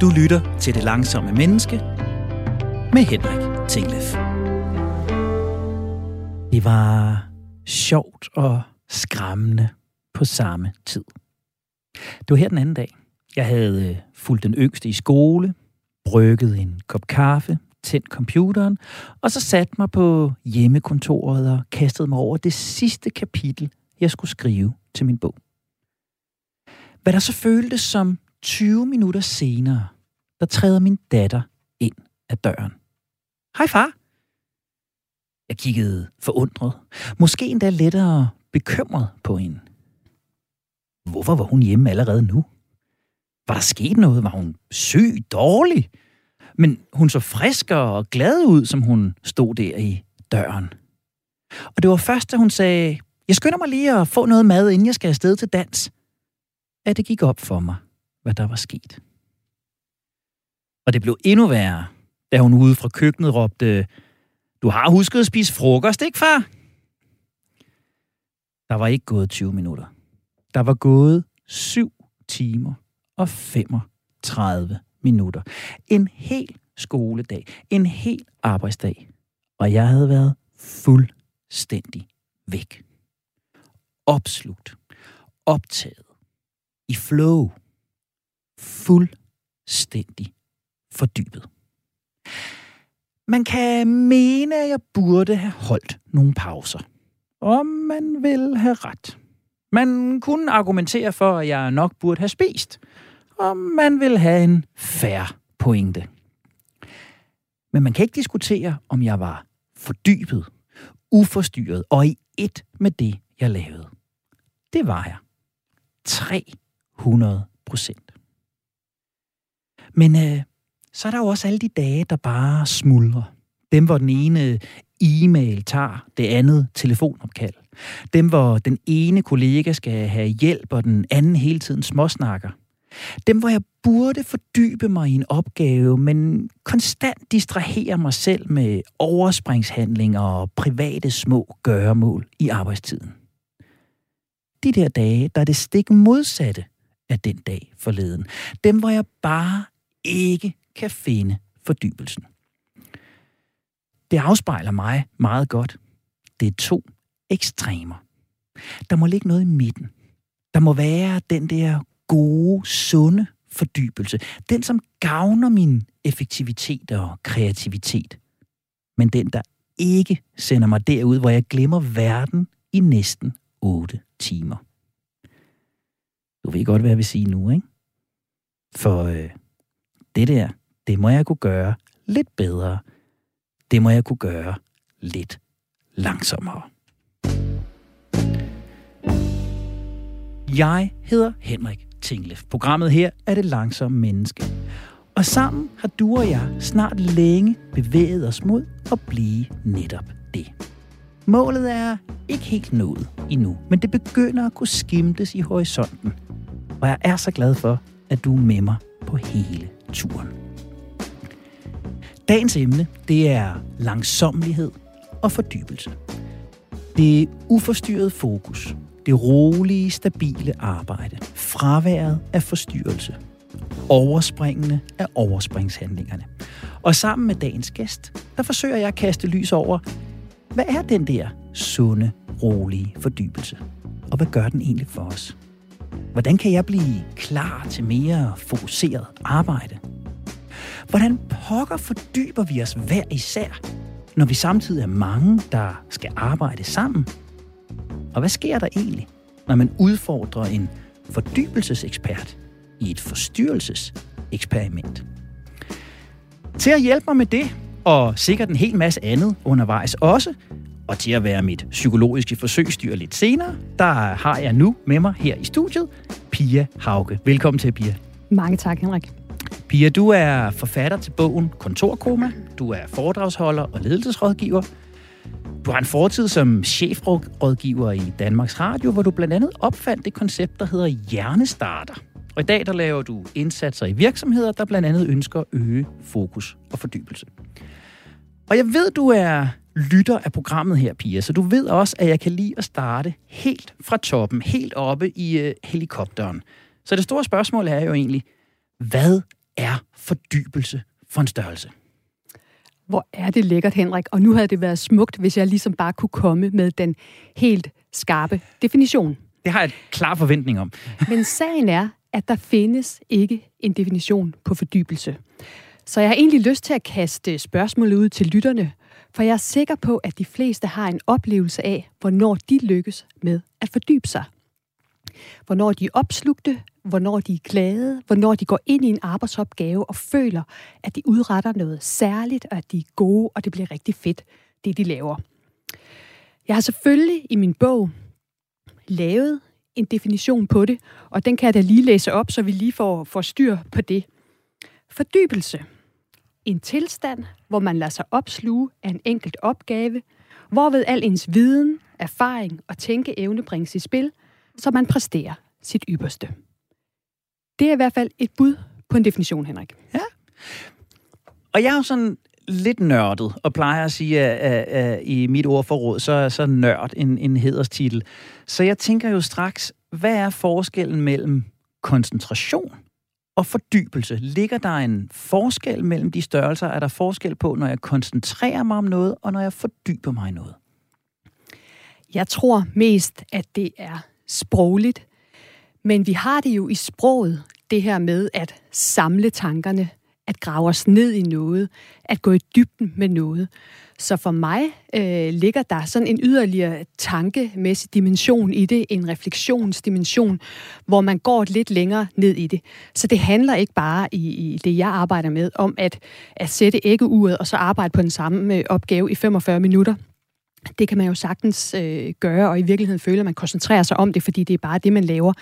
Du lytter til Det Langsomme Menneske med Henrik Tinglef. Det var sjovt og skræmmende på samme tid. Det var her den anden dag. Jeg havde øh, fulgt den yngste i skole, brygget en kop kaffe, tændt computeren, og så satte mig på hjemmekontoret og kastede mig over det sidste kapitel, jeg skulle skrive til min bog. Hvad der så føltes som 20 minutter senere, der træder min datter ind ad døren. Hej far! Jeg kiggede forundret, måske endda lettere bekymret på hende. Hvorfor var hun hjemme allerede nu? Var der sket noget? Var hun syg, dårlig? Men hun så frisk og glad ud, som hun stod der i døren. Og det var først, da hun sagde, jeg skynder mig lige at få noget mad, inden jeg skal afsted til dans, at det gik op for mig, hvad der var sket. Og det blev endnu værre, da hun ude fra køkkenet råbte, du har husket at spise frokost, ikke far? Der var ikke gået 20 minutter. Der var gået 7 timer og 35 minutter. En hel skoledag. En hel arbejdsdag. Og jeg havde været fuldstændig væk. Opslugt. Optaget. I flow. Fuldstændig fordybet. Man kan mene, at jeg burde have holdt nogle pauser. Om man vil have ret. Man kunne argumentere for, at jeg nok burde have spist. Og man vil have en færre pointe. Men man kan ikke diskutere, om jeg var fordybet, uforstyrret og i et med det, jeg lavede. Det var jeg. 300 procent. Men øh, så er der jo også alle de dage, der bare smuldrer. Dem, hvor den ene øh, e-mail tager det andet telefonopkald. Dem, hvor den ene kollega skal have hjælp, og den anden hele tiden småsnakker. Dem, hvor jeg burde fordybe mig i en opgave, men konstant distraherer mig selv med overspringshandlinger og private små gøremål i arbejdstiden. De der dage, der er det stik modsatte af den dag forleden. Dem, hvor jeg bare ikke kan finde fordybelsen. Det afspejler mig meget godt. Det er to ekstremer. Der må ligge noget i midten. Der må være den der gode, sunde fordybelse. Den, som gavner min effektivitet og kreativitet. Men den, der ikke sender mig derud, hvor jeg glemmer verden i næsten 8 timer. Du ved godt, hvad jeg vil sige nu, ikke? For øh, det der, det må jeg kunne gøre lidt bedre. Det må jeg kunne gøre lidt langsommere. Jeg hedder Henrik Tinglef. Programmet her er Det Langsomme Menneske. Og sammen har du og jeg snart længe bevæget os mod at blive netop det. Målet er ikke helt nået endnu, men det begynder at kunne skimtes i horisonten. Og jeg er så glad for, at du er med mig på hele turen. Dagens emne, det er langsomlighed og fordybelse. Det uforstyrrede fokus, det rolige, stabile arbejde, fraværet af forstyrrelse, overspringende af overspringshandlingerne. Og sammen med dagens gæst, der forsøger jeg at kaste lys over, hvad er den der sunde, rolige fordybelse? Og hvad gør den egentlig for os? Hvordan kan jeg blive klar til mere fokuseret arbejde? Hvordan pokker fordyber vi os hver især, når vi samtidig er mange, der skal arbejde sammen? Og hvad sker der egentlig, når man udfordrer en fordybelsesekspert i et forstyrrelseseksperiment? Til at hjælpe mig med det, og sikkert en hel masse andet undervejs også, og til at være mit psykologiske forsøgsdyr lidt senere, der har jeg nu med mig her i studiet, Pia Hauge. Velkommen til, Pia. Mange tak, Henrik. Pia, du er forfatter til bogen Kontorkoma. Du er foredragsholder og ledelsesrådgiver. Du har en fortid som chefrådgiver i Danmarks Radio, hvor du blandt andet opfandt det koncept, der hedder hjernestarter. Og i dag der laver du indsatser i virksomheder, der blandt andet ønsker at øge fokus og fordybelse. Og jeg ved, du er lytter af programmet her, Pia, så du ved også, at jeg kan lide at starte helt fra toppen, helt oppe i uh, helikopteren. Så det store spørgsmål er jo egentlig, hvad er fordybelse for en størrelse? Hvor er det lækkert, Henrik. Og nu havde det været smukt, hvis jeg ligesom bare kunne komme med den helt skarpe definition. Det har jeg et klar forventning om. Men sagen er, at der findes ikke en definition på fordybelse. Så jeg har egentlig lyst til at kaste spørgsmålet ud til lytterne, for jeg er sikker på, at de fleste har en oplevelse af, hvornår de lykkes med at fordybe sig. Hvornår de er opslugte, hvornår de er glade, hvornår de går ind i en arbejdsopgave og føler, at de udretter noget særligt, og at de er gode, og det bliver rigtig fedt, det de laver. Jeg har selvfølgelig i min bog lavet en definition på det, og den kan jeg da lige læse op, så vi lige får, får styr på det. Fordybelse. En tilstand, hvor man lader sig opsluge af en enkelt opgave, hvorved al ens viden, erfaring og tænkeevne bringes i spil, så man præsterer sit ypperste. Det er i hvert fald et bud på en definition, Henrik. Ja. Og jeg er jo sådan lidt nørdet, og plejer at sige, at, at, at i mit ordforråd, så er så nørd en, en hederstitel. Så jeg tænker jo straks, hvad er forskellen mellem koncentration og fordybelse? Ligger der en forskel mellem de størrelser? Er der forskel på, når jeg koncentrerer mig om noget, og når jeg fordyber mig i noget? Jeg tror mest, at det er sprogligt. Men vi har det jo i sproget, det her med at samle tankerne, at grave os ned i noget, at gå i dybden med noget. Så for mig øh, ligger der sådan en yderligere tankemæssig dimension i det, en refleksionsdimension, hvor man går lidt længere ned i det. Så det handler ikke bare i, i det, jeg arbejder med, om at, at sætte æggeuret og så arbejde på den samme øh, opgave i 45 minutter. Det kan man jo sagtens øh, gøre, og i virkeligheden føler, at man koncentrerer sig om det, fordi det er bare det, man laver.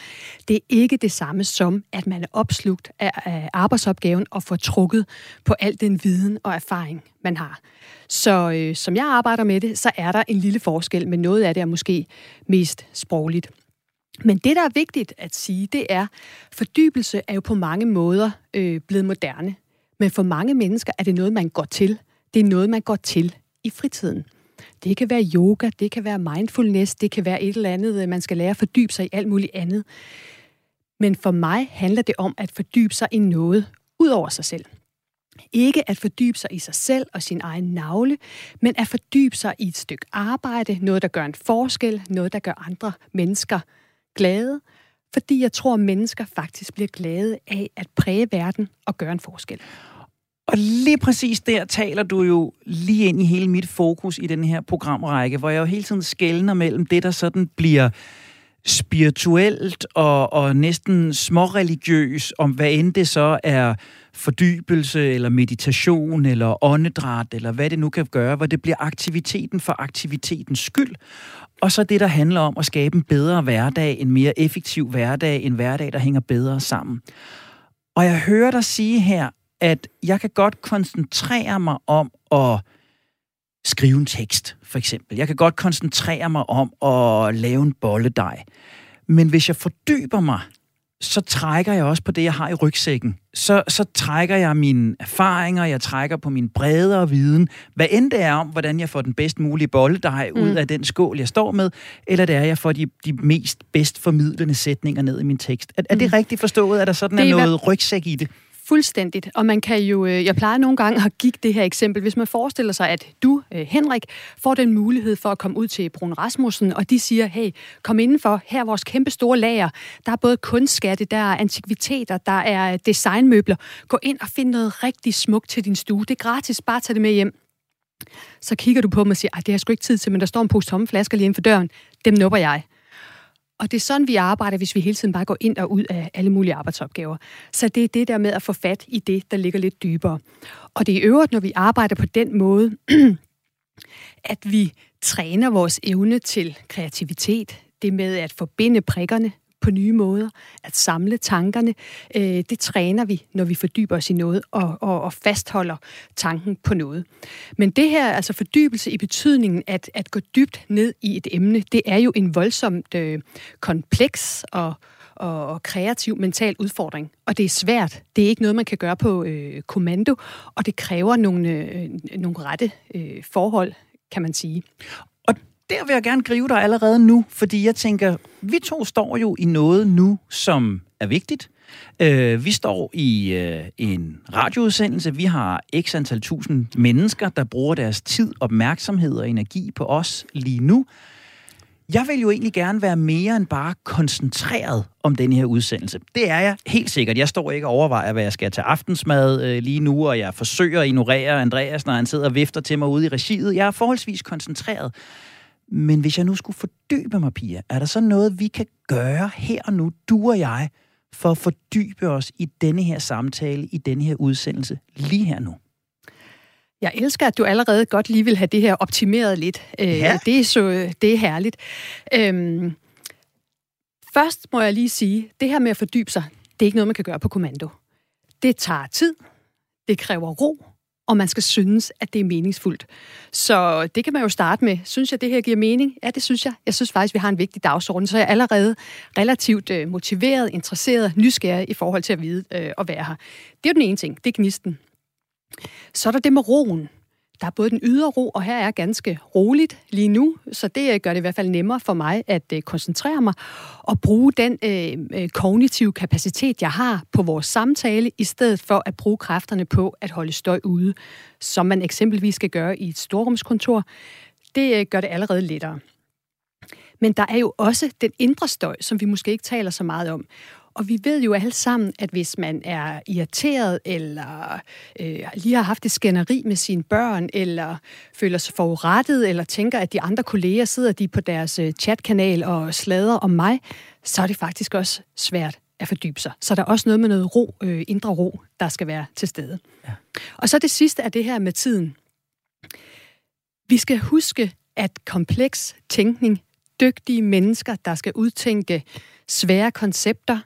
Det er ikke det samme som, at man er opslugt af, af arbejdsopgaven og får trukket på al den viden og erfaring, man har. Så øh, som jeg arbejder med det, så er der en lille forskel, men noget af det er måske mest sprogligt. Men det, der er vigtigt at sige, det er, fordybelse er jo på mange måder øh, blevet moderne. Men for mange mennesker er det noget, man går til. Det er noget, man går til i fritiden. Det kan være yoga, det kan være mindfulness, det kan være et eller andet, øh, man skal lære at fordybe sig i alt muligt andet. Men for mig handler det om at fordybe sig i noget ud over sig selv. Ikke at fordybe sig i sig selv og sin egen navle, men at fordybe sig i et stykke arbejde, noget, der gør en forskel, noget, der gør andre mennesker glade, fordi jeg tror, at mennesker faktisk bliver glade af at præge verden og gøre en forskel. Og lige præcis der taler du jo lige ind i hele mit fokus i den her programrække, hvor jeg jo hele tiden skældner mellem det, der sådan bliver spirituelt og, og næsten småreligiøs, om hvad end det så er fordybelse eller meditation eller åndedræt eller hvad det nu kan gøre, hvor det bliver aktiviteten for aktivitetens skyld. Og så det, der handler om at skabe en bedre hverdag, en mere effektiv hverdag, en hverdag, der hænger bedre sammen. Og jeg hører dig sige her, at jeg kan godt koncentrere mig om at skrive en tekst, for eksempel. Jeg kan godt koncentrere mig om at lave en bolledej. Men hvis jeg fordyber mig, så trækker jeg også på det, jeg har i rygsækken. Så, så trækker jeg mine erfaringer, jeg trækker på min bredere viden, hvad end det er om, hvordan jeg får den bedst mulige bolledej mm. ud af den skål, jeg står med, eller det er, jeg får de, de mest bedst formidlende sætninger ned i min tekst. Er, er det mm. rigtigt forstået, at der sådan det er, er noget rygsæk i det? Fuldstændigt. Og man kan jo, øh, jeg plejer nogle gange at give det her eksempel, hvis man forestiller sig, at du, øh, Henrik, får den mulighed for at komme ud til Brun Rasmussen, og de siger, hey, kom indenfor, her er vores kæmpe store lager. Der er både kunstskatte, der er antikviteter, der er øh, designmøbler. Gå ind og find noget rigtig smukt til din stue. Det er gratis, bare tag det med hjem. Så kigger du på mig og siger, det har jeg sgu ikke tid til, men der står en pose tomme flasker lige inden for døren. Dem nupper jeg. Og det er sådan, vi arbejder, hvis vi hele tiden bare går ind og ud af alle mulige arbejdsopgaver. Så det er det der med at få fat i det, der ligger lidt dybere. Og det er i øvrigt, når vi arbejder på den måde, at vi træner vores evne til kreativitet, det med at forbinde prikkerne, på nye måder, at samle tankerne. Øh, det træner vi, når vi fordyber os i noget og, og, og fastholder tanken på noget. Men det her, altså fordybelse i betydningen at, at gå dybt ned i et emne, det er jo en voldsomt øh, kompleks og og, og kreativ mental udfordring. Og det er svært. Det er ikke noget, man kan gøre på øh, kommando, og det kræver nogle, øh, nogle rette øh, forhold, kan man sige. Der vil jeg gerne gribe dig allerede nu, fordi jeg tænker, vi to står jo i noget nu, som er vigtigt. Øh, vi står i øh, en radioudsendelse. Vi har x antal tusind mennesker, der bruger deres tid, opmærksomhed og energi på os lige nu. Jeg vil jo egentlig gerne være mere end bare koncentreret om den her udsendelse. Det er jeg helt sikkert. Jeg står ikke og overvejer, hvad jeg skal til aftensmad øh, lige nu, og jeg forsøger at ignorere Andreas, når han sidder og vifter til mig ude i regiet. Jeg er forholdsvis koncentreret. Men hvis jeg nu skulle fordybe mig, Pia, er der så noget, vi kan gøre her og nu, du og jeg, for at fordybe os i denne her samtale, i denne her udsendelse, lige her nu? Jeg elsker, at du allerede godt lige vil have det her optimeret lidt. Øh, ja. Det, er så, det er herligt. Øhm, først må jeg lige sige, det her med at fordybe sig, det er ikke noget, man kan gøre på kommando. Det tager tid, det kræver ro, og man skal synes, at det er meningsfuldt. Så det kan man jo starte med. Synes jeg, det her giver mening? Ja, det synes jeg. Jeg synes faktisk, vi har en vigtig dagsorden, så jeg er allerede relativt øh, motiveret, interesseret, nysgerrig i forhold til at vide øh, og være her. Det er jo den ene ting, det er gnisten. Så er der det med roen. Der er både den ydre ro, og her er ganske roligt lige nu, så det øh, gør det i hvert fald nemmere for mig at øh, koncentrere mig og bruge den øh, øh, kognitive kapacitet, jeg har på vores samtale, i stedet for at bruge kræfterne på at holde støj ude, som man eksempelvis skal gøre i et storrumskontor. Det øh, gør det allerede lettere. Men der er jo også den indre støj, som vi måske ikke taler så meget om. Og vi ved jo alle sammen, at hvis man er irriteret, eller øh, lige har haft et skænderi med sine børn, eller føler sig forurettet, eller tænker, at de andre kolleger sidder de på deres øh, chatkanal og slader om mig, så er det faktisk også svært at fordybe sig. Så der er også noget med noget ro, øh, indre ro, der skal være til stede. Ja. Og så det sidste er det her med tiden. Vi skal huske, at kompleks tænkning, dygtige mennesker, der skal udtænke svære koncepter,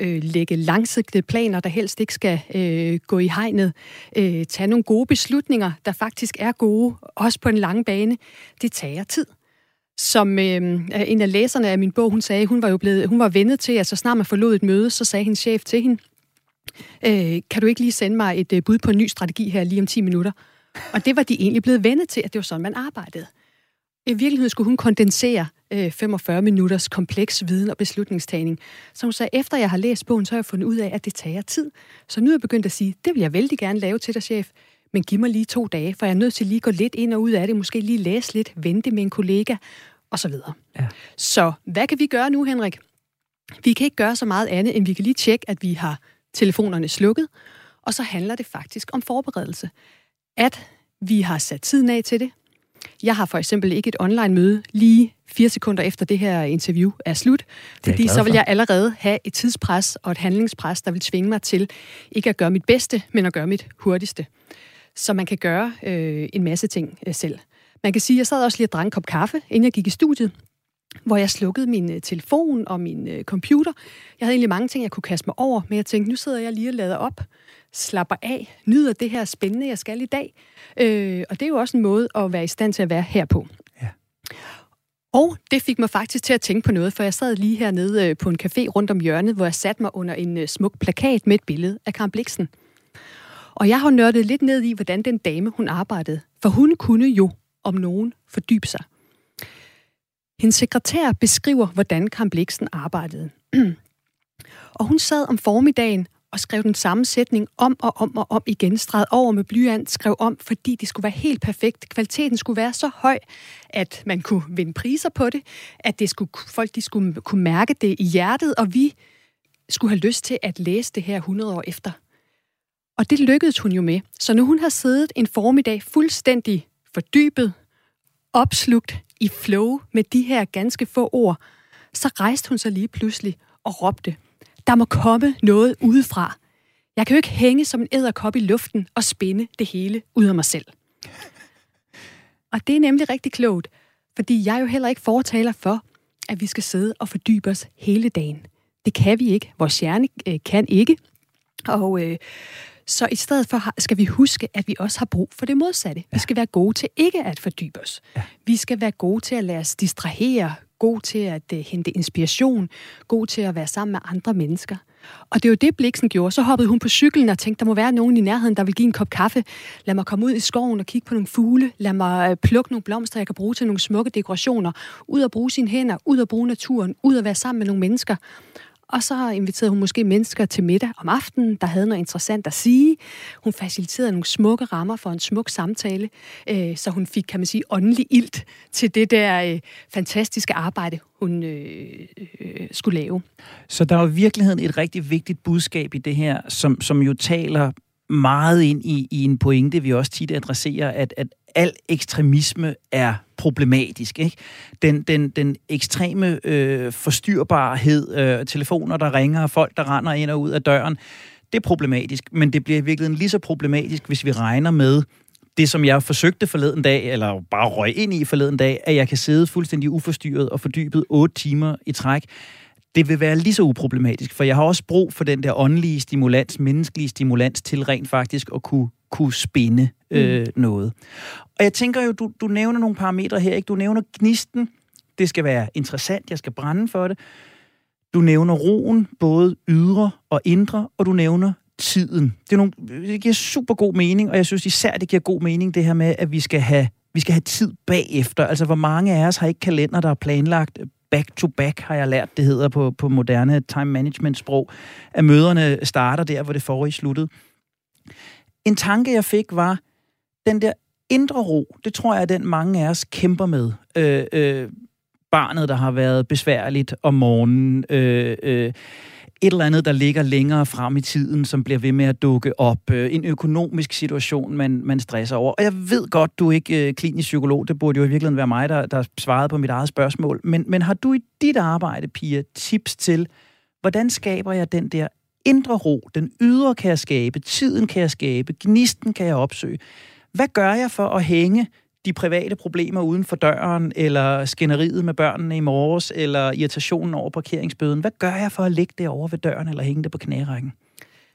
øh, lægge langsigtede planer, der helst ikke skal øh, gå i hegnet, øh, tage nogle gode beslutninger, der faktisk er gode, også på en lang bane, det tager tid. Som øh, en af læserne af min bog, hun sagde, hun var jo blevet, hun var vendet til, at så snart man forlod et møde, så sagde hendes chef til hende, øh, kan du ikke lige sende mig et øh, bud på en ny strategi her lige om 10 minutter? Og det var de egentlig blevet vendet til, at det var sådan, man arbejdede. I virkeligheden skulle hun kondensere øh, 45 minutters kompleks viden og beslutningstagning. Så hun sagde, efter jeg har læst bogen, så har jeg fundet ud af, at det tager tid. Så nu er jeg begyndt at sige, det vil jeg vældig gerne lave til dig, chef. Men giv mig lige to dage, for jeg er nødt til lige at gå lidt ind og ud af det. Måske lige læse lidt, vente med en kollega, og så videre. Ja. Så hvad kan vi gøre nu, Henrik? Vi kan ikke gøre så meget andet, end vi kan lige tjekke, at vi har telefonerne slukket. Og så handler det faktisk om forberedelse. At vi har sat tiden af til det, jeg har for eksempel ikke et online-møde lige fire sekunder efter det her interview er slut, fordi så vil jeg allerede have et tidspres og et handlingspres, der vil tvinge mig til ikke at gøre mit bedste, men at gøre mit hurtigste. Så man kan gøre øh, en masse ting øh, selv. Man kan sige, at jeg sad også lige og drak en kop kaffe, inden jeg gik i studiet, hvor jeg slukkede min øh, telefon og min øh, computer. Jeg havde egentlig mange ting, jeg kunne kaste mig over, men jeg tænkte, nu sidder jeg lige og lader op slapper af, nyder det her spændende, jeg skal i dag. Øh, og det er jo også en måde at være i stand til at være her på. Ja. Og det fik mig faktisk til at tænke på noget, for jeg sad lige hernede øh, på en café rundt om hjørnet, hvor jeg satte mig under en øh, smuk plakat med et billede af Karen Bliksen. Og jeg har nørdet lidt ned i, hvordan den dame, hun arbejdede. For hun kunne jo, om nogen, fordybe sig. Hendes sekretær beskriver, hvordan Karen Bliksen arbejdede. og hun sad om formiddagen og skrev den samme sætning om og om og om igen, stregede over med blyant, skrev om, fordi det skulle være helt perfekt. Kvaliteten skulle være så høj, at man kunne vinde priser på det, at det skulle, folk de skulle kunne mærke det i hjertet, og vi skulle have lyst til at læse det her 100 år efter. Og det lykkedes hun jo med. Så nu hun har siddet en formiddag fuldstændig fordybet, opslugt i flow med de her ganske få ord, så rejste hun sig lige pludselig og råbte, der må komme noget udefra. Jeg kan jo ikke hænge som en æderkop i luften og spænde det hele ud af mig selv. Og det er nemlig rigtig klogt, fordi jeg jo heller ikke fortaler for, at vi skal sidde og fordybe os hele dagen. Det kan vi ikke. Vores hjerne øh, kan ikke. Og øh, så i stedet for skal vi huske, at vi også har brug for det modsatte. Ja. Vi skal være gode til ikke at fordybe os. Ja. Vi skal være gode til at lade os distrahere, god til at uh, hente inspiration, god til at være sammen med andre mennesker. Og det er jo det, Bliksen gjorde. Så hoppede hun på cyklen og tænkte, der må være nogen i nærheden, der vil give en kop kaffe. Lad mig komme ud i skoven og kigge på nogle fugle. Lad mig øh, plukke nogle blomster, jeg kan bruge til nogle smukke dekorationer. Ud og bruge sine hænder, ud og bruge naturen, ud og være sammen med nogle mennesker. Og så inviterede hun måske mennesker til middag om aftenen, der havde noget interessant at sige. Hun faciliterede nogle smukke rammer for en smuk samtale, øh, så hun fik, kan man sige, åndelig ilt til det der øh, fantastiske arbejde, hun øh, øh, skulle lave. Så der var i virkeligheden et rigtig vigtigt budskab i det her, som, som jo taler meget ind i, i en pointe, vi også tit adresserer, at, at al ekstremisme er problematisk. Ikke? Den, den, den ekstreme øh, forstyrbarhed, øh, telefoner, der ringer, folk, der render ind og ud af døren, det er problematisk, men det bliver i virkeligheden lige så problematisk, hvis vi regner med det, som jeg forsøgte forleden dag, eller bare røg ind i forleden dag, at jeg kan sidde fuldstændig uforstyrret og fordybet otte timer i træk det vil være lige så uproblematisk, for jeg har også brug for den der åndelige stimulans, menneskelige stimulans til rent faktisk at kunne, kunne spinde øh, mm. noget. Og jeg tænker jo, du, du nævner nogle parametre her, ikke? Du nævner gnisten, det skal være interessant, jeg skal brænde for det. Du nævner roen, både ydre og indre, og du nævner tiden. Det, er nogle, det giver super god mening, og jeg synes især, det giver god mening, det her med, at vi skal have vi skal have tid bagefter. Altså, hvor mange af os har ikke kalender, der er planlagt back-to-back, har jeg lært, det hedder på, på moderne time management-sprog, at møderne starter der, hvor det forrige sluttede. En tanke, jeg fik, var, den der indre ro, det tror jeg at den, mange af os kæmper med. Øh, øh, barnet, der har været besværligt om morgenen, øh, øh, et eller andet, der ligger længere frem i tiden, som bliver ved med at dukke op. Øh, en økonomisk situation, man, man stresser over. Og jeg ved godt, du er ikke øh, klinisk psykolog. Det burde jo i virkeligheden være mig, der, der svarede på mit eget spørgsmål. Men, men har du i dit arbejde, Pia, tips til, hvordan skaber jeg den der indre ro? Den ydre kan jeg skabe, tiden kan jeg skabe, gnisten kan jeg opsøge. Hvad gør jeg for at hænge de private problemer uden for døren, eller skænderiet med børnene i morges, eller irritationen over parkeringsbøden. Hvad gør jeg for at lægge det over ved døren, eller hænge det på knærækken?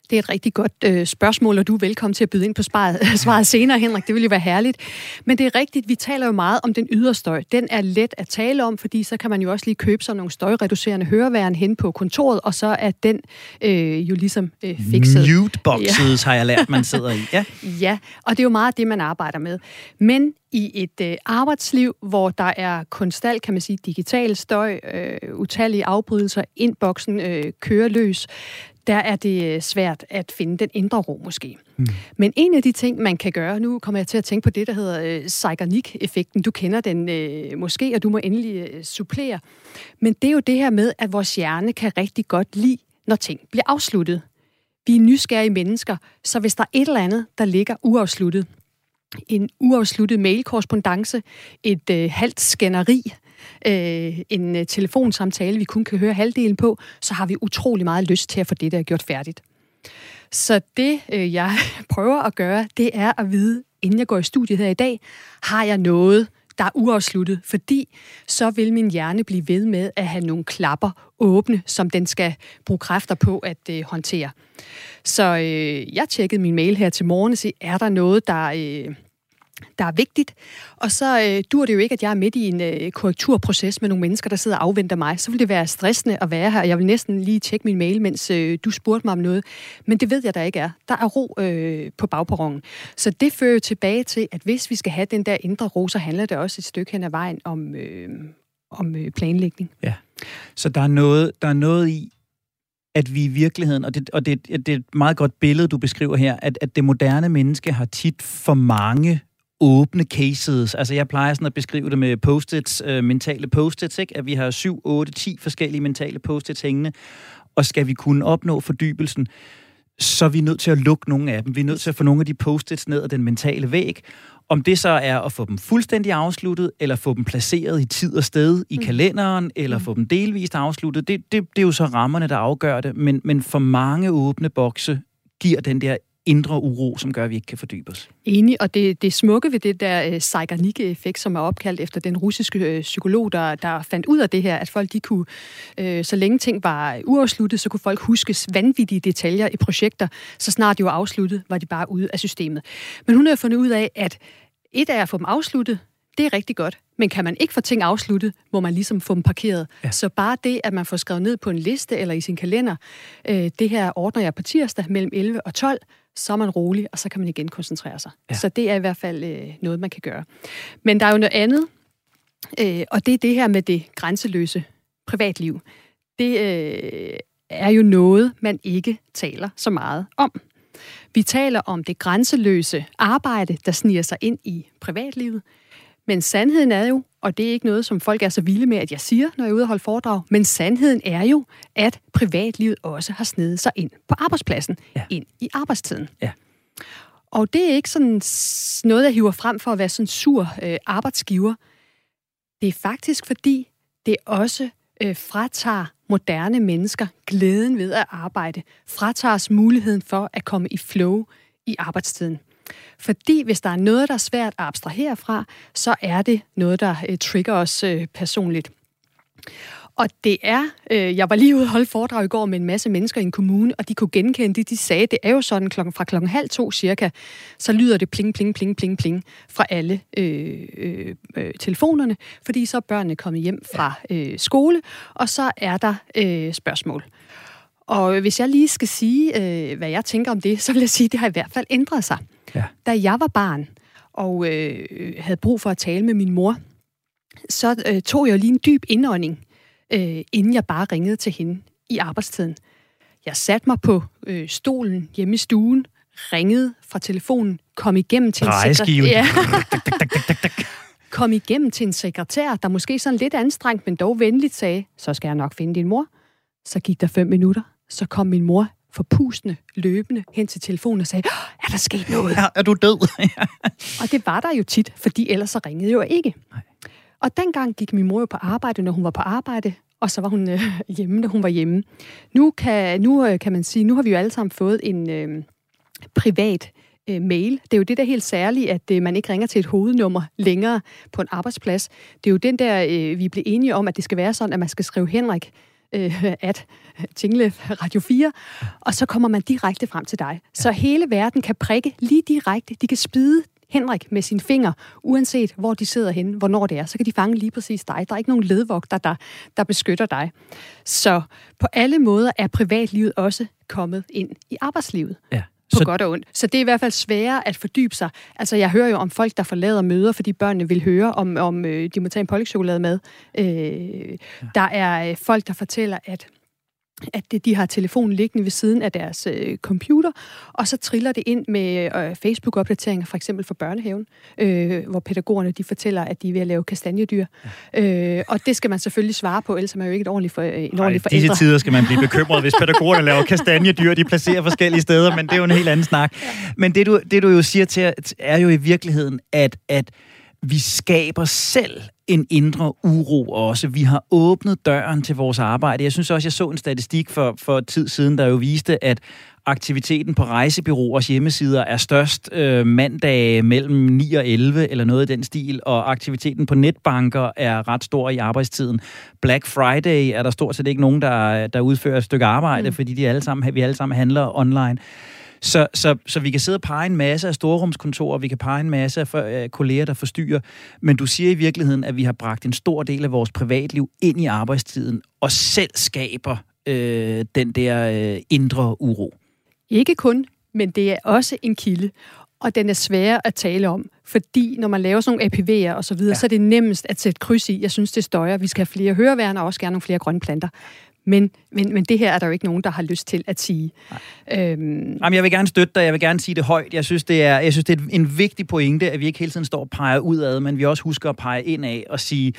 Det er et rigtig godt øh, spørgsmål, og du er velkommen til at byde ind på svaret, svaret senere, Henrik. Det vil jo være herligt. Men det er rigtigt, vi taler jo meget om den ydre støj. Den er let at tale om, fordi så kan man jo også lige købe sig nogle støjreducerende høreværen hen på kontoret, og så er den øh, jo ligesom øh, fikset. Mute-boxes ja. har jeg lært, man sidder i. Ja. ja, og det er jo meget det, man arbejder med. Men i et øh, arbejdsliv, hvor der er konstant, kan man sige, digital støj, øh, utallige afbrydelser, indboksen øh, kører løs, der er det øh, svært at finde den indre ro måske. Mm. Men en af de ting, man kan gøre, nu kommer jeg til at tænke på det, der hedder øh, Zeigarnik-effekten. Du kender den øh, måske, og du må endelig øh, supplere. Men det er jo det her med, at vores hjerne kan rigtig godt lide, når ting bliver afsluttet. Vi er nysgerrige mennesker, så hvis der er et eller andet, der ligger uafsluttet, en uafsluttet mailkorrespondence, et øh, halvt skænderi, øh, en øh, telefonsamtale, vi kun kan høre halvdelen på, så har vi utrolig meget lyst til at få det der gjort færdigt. Så det, øh, jeg prøver at gøre, det er at vide, inden jeg går i studiet her i dag, har jeg noget, der er uafsluttet, fordi så vil min hjerne blive ved med at have nogle klapper åbne, som den skal bruge kræfter på at øh, håndtere. Så øh, jeg tjekkede min mail her til morgen og er der noget, der, øh, der er vigtigt. Og så øh, dur det jo ikke, at jeg er midt i en øh, korrekturproces med nogle mennesker, der sidder og afventer mig. Så vil det være stressende at være her. Jeg vil næsten lige tjekke min mail, mens øh, du spurgte mig om noget. Men det ved jeg, der ikke er. Der er ro øh, på bagperronen. Så det fører tilbage til, at hvis vi skal have den der indre ro, så handler det også et stykke hen ad vejen om, øh, om øh, planlægning. Ja. Så der er noget, der er noget i, at vi i virkeligheden, og det, og det, det er et meget godt billede, du beskriver her, at, at det moderne menneske har tit for mange åbne cases. Altså jeg plejer sådan at beskrive det med post-its, øh, mentale post-its, ikke? at vi har 7, 8, 10 forskellige mentale post-its hængende, og skal vi kunne opnå fordybelsen, så er vi nødt til at lukke nogle af dem. Vi er nødt til at få nogle af de post-its ned ad den mentale væg. Om det så er at få dem fuldstændig afsluttet, eller få dem placeret i tid og sted i mm. kalenderen, eller mm. få dem delvist afsluttet, det, det, det er jo så rammerne, der afgør det. Men, men for mange åbne bokse giver den der indre uro, som gør, at vi ikke kan fordybe os. Enig, og det, det smukke ved det der øh, Zeigarnik-effekt, som er opkaldt efter den russiske øh, psykolog, der, der fandt ud af det her, at folk de kunne, øh, så længe ting var uafsluttet, så kunne folk huske vanvittige detaljer i projekter, så snart de var afsluttet, var de bare ude af systemet. Men hun har fundet ud af, at et er at få dem afsluttet, det er rigtig godt. Men kan man ikke få ting afsluttet, må man ligesom få dem parkeret. Ja. Så bare det, at man får skrevet ned på en liste eller i sin kalender, øh, det her ordner jeg på tirsdag mellem 11 og 12, så er man rolig, og så kan man igen koncentrere sig. Ja. Så det er i hvert fald øh, noget, man kan gøre. Men der er jo noget andet, øh, og det er det her med det grænseløse privatliv. Det øh, er jo noget, man ikke taler så meget om. Vi taler om det grænseløse arbejde, der sniger sig ind i privatlivet. Men sandheden er jo, og det er ikke noget, som folk er så vilde med, at jeg siger, når jeg er ude og holde foredrag, men sandheden er jo, at privatlivet også har snedet sig ind på arbejdspladsen, ja. ind i arbejdstiden. Ja. Og det er ikke sådan noget, jeg hiver frem for at være sådan sur øh, arbejdsgiver. Det er faktisk fordi, det også øh, fratager moderne mennesker glæden ved at arbejde, fratager os muligheden for at komme i flow i arbejdstiden. Fordi hvis der er noget, der er svært at abstrahere fra, så er det noget, der øh, trigger os øh, personligt. Og det er, øh, jeg var lige ude og holde foredrag i går med en masse mennesker i en kommune, og de kunne genkende det, de sagde. Det er jo sådan, klokken, fra klokken halv to cirka, så lyder det pling, pling, pling, pling, pling fra alle øh, øh, øh telefonerne, fordi så er børnene kommet hjem fra øh, skole, og så er der øh, spørgsmål. Og hvis jeg lige skal sige, øh, hvad jeg tænker om det, så vil jeg sige, at det har i hvert fald ændret sig. Ja. Da jeg var barn og øh, havde brug for at tale med min mor, så øh, tog jeg lige en dyb indånding, øh, inden jeg bare ringede til hende i arbejdstiden. Jeg satte mig på øh, stolen hjemme i stuen, ringede fra telefonen, kom igennem til en sekretær. Ja. kom igennem til en sekretær, der måske sådan lidt anstrengt, men dog venligt sagde, så skal jeg nok finde din mor. Så gik der fem minutter, så kom min mor forpustende, løbende hen til telefonen og sagde, er der sket noget? Ja, er du død? og det var der jo tit, fordi ellers så ringede jo ikke. Nej. Og dengang gik min mor jo på arbejde, når hun var på arbejde, og så var hun øh, hjemme, når hun var hjemme. Nu kan, nu øh, kan man sige, nu har vi jo alle sammen fået en øh, privat øh, mail. Det er jo det der helt særlige, at øh, man ikke ringer til et hovednummer længere på en arbejdsplads. Det er jo den der, øh, vi blev enige om, at det skal være sådan, at man skal skrive Henrik øh, at Tingle Radio 4, og så kommer man direkte frem til dig. Så hele verden kan prikke lige direkte. De kan spide Henrik med sin finger, uanset hvor de sidder henne, hvornår det er, så kan de fange lige præcis dig. Der er ikke nogen ledvogter, der, der beskytter dig. Så på alle måder er privatlivet også kommet ind i arbejdslivet. Ja på så... godt og ondt. Så det er i hvert fald sværere at fordybe sig. Altså, jeg hører jo om folk, der forlader møder, fordi børnene vil høre, om, om øh, de må tage en pålægtschokolade med. Øh, ja. Der er øh, folk, der fortæller, at at de har telefonen liggende ved siden af deres øh, computer, og så triller det ind med øh, Facebook-opdateringer, for eksempel for børnehaven, øh, hvor pædagogerne de fortæller, at de er ved at lave kastanjedyr. Ja. Øh, og det skal man selvfølgelig svare på, ellers er man jo ikke et ordentligt, for, øh, en ordentlig forældre. disse tider skal man blive bekymret, hvis pædagogerne laver kastanjedyr, de placerer forskellige steder, men det er jo en helt anden snak. Men det du, det du jo siger til, er jo i virkeligheden, at, at vi skaber selv en indre uro også. Vi har åbnet døren til vores arbejde. Jeg synes også, jeg så en statistik for, for tid siden, der jo viste, at aktiviteten på rejsebyråers hjemmesider er størst øh, mandag mellem 9 og 11, eller noget i den stil, og aktiviteten på netbanker er ret stor i arbejdstiden. Black Friday er der stort set ikke nogen, der, der udfører et stykke arbejde, mm. fordi de alle sammen, vi alle sammen handler online. Så, så, så vi kan sidde og pege en masse af storrumskontorer, vi kan pege en masse af for, uh, kolleger, der forstyrrer, men du siger i virkeligheden, at vi har bragt en stor del af vores privatliv ind i arbejdstiden, og selv skaber øh, den der øh, indre uro. Ikke kun, men det er også en kilde, og den er svær at tale om, fordi når man laver sådan nogle APV'er og så videre, ja. så er det nemmest at sætte kryds i. Jeg synes, det støjer. Vi skal have flere høreværner og også gerne nogle flere grønne planter. Men, men, men det her er der jo ikke nogen, der har lyst til at sige. Øhm. Jamen, jeg vil gerne støtte dig, jeg vil gerne sige det højt. Jeg synes, det er, jeg synes, det er en vigtig pointe, at vi ikke hele tiden står og peger udad, men vi også husker at pege ind af og sige,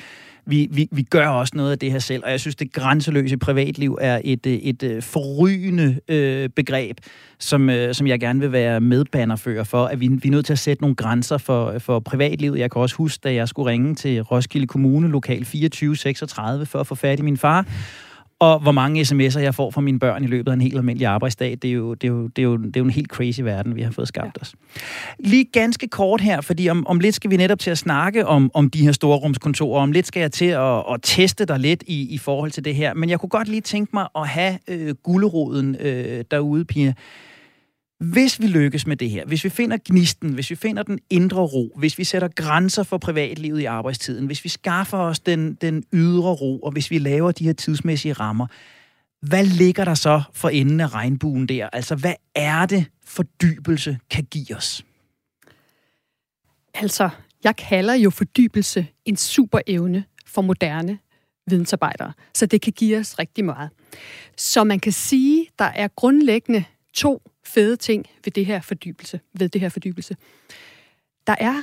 vi, vi, vi gør også noget af det her selv, og jeg synes, det grænseløse privatliv er et, et, et øh, forrygende øh, begreb, som, øh, som jeg gerne vil være medbannerfører for, at vi, vi er nødt til at sætte nogle grænser for, for privatlivet. Jeg kan også huske, da jeg skulle ringe til Roskilde Kommune, lokal 2436, for at få fat i min far, og hvor mange sms'er jeg får fra mine børn i løbet af en helt almindelig arbejdsdag, det er jo, det er jo, det er jo, det er jo en helt crazy verden, vi har fået skabt ja. os. Lige ganske kort her, fordi om, om lidt skal vi netop til at snakke om, om de her store rumskontorer, om lidt skal jeg til at, at teste dig lidt i, i forhold til det her, men jeg kunne godt lige tænke mig at have øh, gulderoden øh, derude, Pia. Hvis vi lykkes med det her, hvis vi finder gnisten, hvis vi finder den indre ro, hvis vi sætter grænser for privatlivet i arbejdstiden, hvis vi skaffer os den, den ydre ro, og hvis vi laver de her tidsmæssige rammer, hvad ligger der så for enden af regnbuen der? Altså, hvad er det, fordybelse kan give os? Altså, jeg kalder jo fordybelse en super evne for moderne vidensarbejdere, så det kan give os rigtig meget. Så man kan sige, der er grundlæggende to fede ting ved det her fordybelse. Ved det her fordybelse. Der er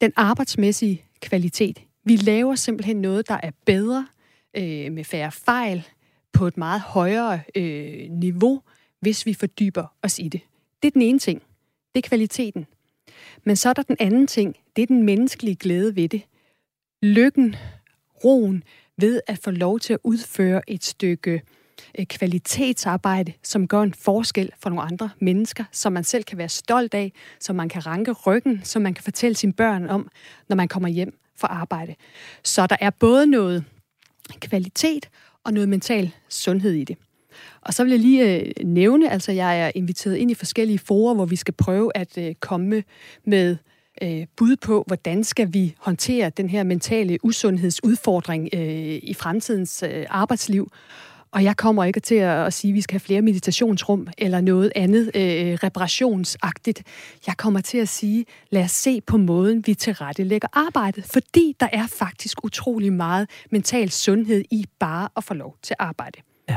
den arbejdsmæssige kvalitet. Vi laver simpelthen noget, der er bedre, øh, med færre fejl, på et meget højere øh, niveau, hvis vi fordyber os i det. Det er den ene ting. Det er kvaliteten. Men så er der den anden ting. Det er den menneskelige glæde ved det. Lykken, roen ved at få lov til at udføre et stykke øh, Øh, kvalitetsarbejde, som gør en forskel for nogle andre mennesker, som man selv kan være stolt af, som man kan ranke ryggen, som man kan fortælle sine børn om, når man kommer hjem fra arbejde. Så der er både noget kvalitet og noget mental sundhed i det. Og så vil jeg lige øh, nævne, altså jeg er inviteret ind i forskellige forer, hvor vi skal prøve at øh, komme med øh, bud på, hvordan skal vi håndtere den her mentale usundhedsudfordring øh, i fremtidens øh, arbejdsliv. Og jeg kommer ikke til at, sige, at vi skal have flere meditationsrum eller noget andet øh, reparationsagtigt. Jeg kommer til at sige, lad os se på måden, vi tilrettelægger arbejdet. Fordi der er faktisk utrolig meget mental sundhed i bare at få lov til at arbejde. Ja,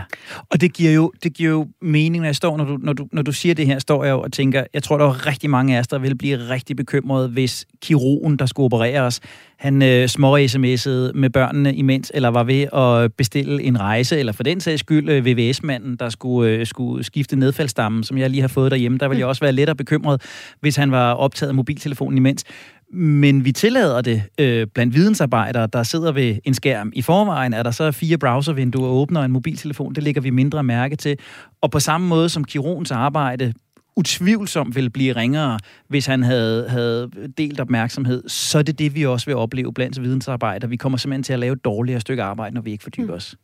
og det giver jo, det giver jo mening, når jeg står, når du, når, du, når du siger det her, står jeg jo og tænker, jeg tror, der er rigtig mange af os, der vil blive rigtig bekymrede, hvis kirurgen, der skulle operere os, han øh, små sms'ede med børnene imens, eller var ved at bestille en rejse, eller for den sags skyld øh, VVS-manden, der skulle, øh, skulle skifte nedfaldsstammen, som jeg lige har fået derhjemme, der vil jeg også være lettere bekymret, hvis han var optaget af mobiltelefonen imens. Men vi tillader det øh, blandt vidensarbejdere, der sidder ved en skærm. I forvejen er der så fire browservinduer åbner en mobiltelefon. Det lægger vi mindre mærke til. Og på samme måde som kirurgens arbejde utvivlsomt ville blive ringere, hvis han havde, havde delt opmærksomhed, så er det det, vi også vil opleve blandt vidensarbejdere. Vi kommer simpelthen til at lave et dårligere stykke arbejde, når vi ikke fordyber mm. os.